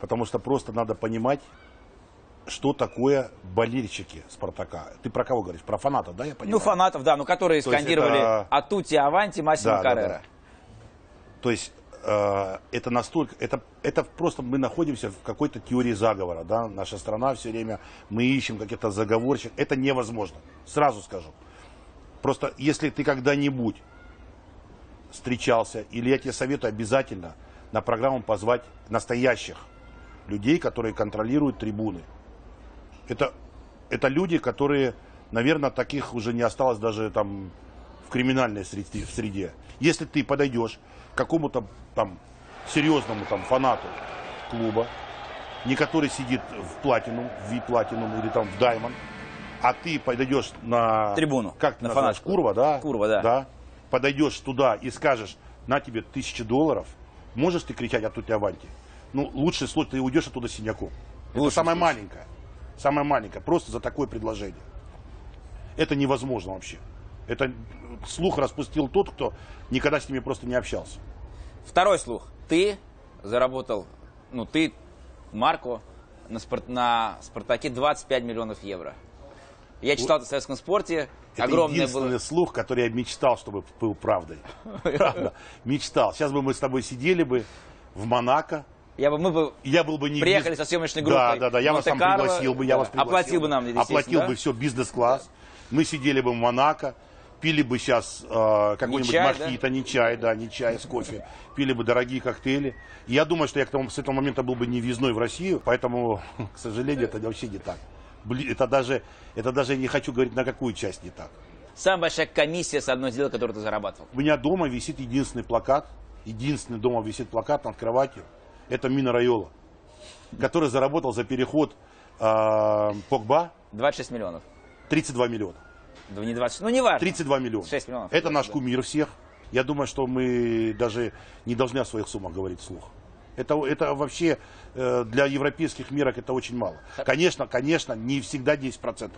Потому что просто надо понимать, что такое болельщики Спартака. Ты про кого говоришь? Про фанатов, да, я понимаю? Ну, фанатов, да, ну, которые То скандировали это- «Атути Аванти» Массимо Да, да, Каррера. да. То есть э, это настолько, это, это просто мы находимся в какой-то теории заговора, да, наша страна все время, мы ищем каких-то заговорщиков, это невозможно, сразу скажу. Просто если ты когда-нибудь встречался, или я тебе советую обязательно на программу позвать настоящих людей, которые контролируют трибуны. Это, это люди, которые, наверное, таких уже не осталось даже там в криминальной среде. в среде. Если ты подойдешь к какому-то там серьезному там фанату клуба, не который сидит в платину, в V-платинум или там в Diamond, а ты подойдешь на Трибуну, как ты на фанатскую. Курва, да? Курва, да. Подойдешь туда и скажешь, на тебе тысячи долларов, можешь ты кричать от тебя аванти? Ну, лучший случай, ты уйдешь оттуда синяком. Это самое маленькое. Самое маленькое. Просто за такое предложение. Это невозможно вообще. Это слух распустил тот, кто никогда с ними просто не общался. Второй слух. Ты заработал, ну, ты, Марко, на, спорт, на «Спартаке» 25 миллионов евро. Я читал это в советском спорте. Это Огромное единственный было... слух, который я мечтал, чтобы был правдой. Правда. Мечтал. Сейчас бы мы с тобой сидели бы в Монако. Я бы, мы бы Я был бы не Приехали со съемочной Да, группой да, да. Я вас там пригласил бы, я да. вас пригласил. Оплатил бы нам, Оплатил да? бы все бизнес-класс. Мы сидели бы в Монако, пили бы сейчас э, какой-нибудь чай, да? мохито, не чай, да, не чай с кофе. Пили бы дорогие коктейли. Я думаю, что я к тому, с этого момента был бы не въездной в Россию, поэтому, к сожалению, это вообще не так. Это даже, это даже не хочу говорить, на какую часть не так. Самая большая комиссия с одной сделки, которую ты зарабатывал. У меня дома висит единственный плакат, единственный дома висит плакат над кроватью. Это Мина Райола, который заработал за переход э, Погба 26 миллионов. 32 миллиона. Да не 20, ну не важно. 32 миллиона. 6 миллионов. Это наш Да. кумир всех. Я думаю, что мы даже не должны о своих суммах говорить вслух. Это, это вообще э, для европейских мерок это очень мало. Конечно, конечно, не всегда 10%.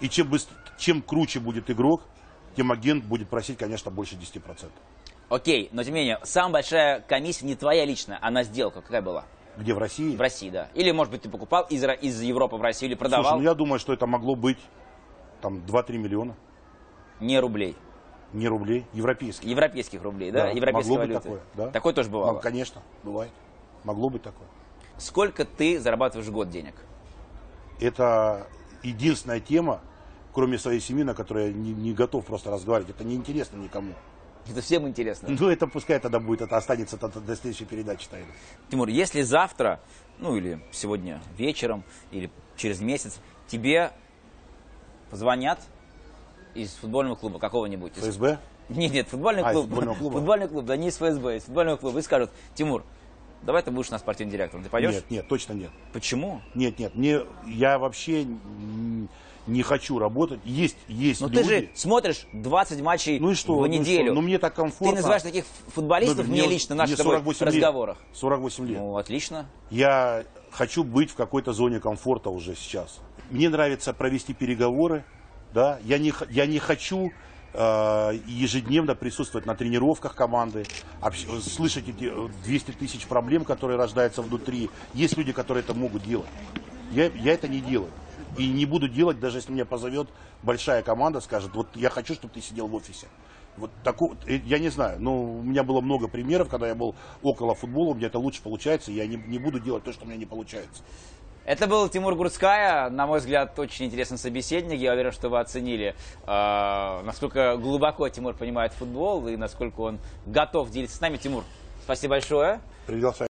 И чем, быстр- чем круче будет игрок, тем агент будет просить, конечно, больше 10%. Окей, но тем не менее, самая большая комиссия не твоя личная, а на сделку какая была? Где в России? В России, да. Или, может быть, ты покупал из, из Европы в Россию или продавал Слушай, ну я думаю, что это могло быть там 2-3 миллиона. не рублей. Не рублей, европейских. Европейских рублей, да? Да, Европейской могло быть валюты. такое, да. Такое тоже бывало. Ну, конечно, бывает. Могло быть такое. Сколько ты зарабатываешь в год денег? Это единственная тема, кроме своей семьи, на которой я не, не готов просто разговаривать. Это неинтересно никому. Это всем интересно. Ну, это пускай тогда будет, это останется до, до следующей передачи тайны. Тимур, если завтра, ну или сегодня вечером, или через месяц, тебе позвонят из футбольного клуба какого-нибудь. из- ФСБ? Нет, нет, футбольный А, клуб. футбольного клуба? Футбольный клуб, да не из ФСБ, из футбольного клуба. И скажут, Тимур, давай ты будешь у нас спортивным директором. Ты пойдешь? Нет, нет, точно нет. Почему? Нет, нет, мне, я вообще не хочу работать. Есть, есть Ну люди. ты же смотришь 20 матчей Ну и что? в Ну неделю. что? Ну мне так комфортно. Ты называешь таких футболистов Ну, мне мне- лично наших мне с тобой 48 лет. разговорах. 48 лет. Ну, отлично. Я хочу быть в какой-то зоне комфорта уже сейчас. Мне нравится провести переговоры. Да? Я, не, я не хочу э, ежедневно присутствовать на тренировках команды, общ- слышать эти э, 200 тысяч проблем, которые рождаются внутри. Есть люди, которые это могут делать. Я, я это не делаю. И не буду делать, даже если меня позовет большая команда, скажет, вот я хочу, чтобы ты сидел в офисе. Вот такого, э, я не знаю, но у меня было много примеров, когда я был около футбола, у меня это лучше получается, я не, не буду делать то, что у меня не получается. Это был Тимур Гурцкая, на мой взгляд, очень интересный собеседник. Я уверен, что вы оценили, э, насколько глубоко Тимур понимает футбол и насколько он готов делиться с нами. Тимур, спасибо большое. Приглашаю.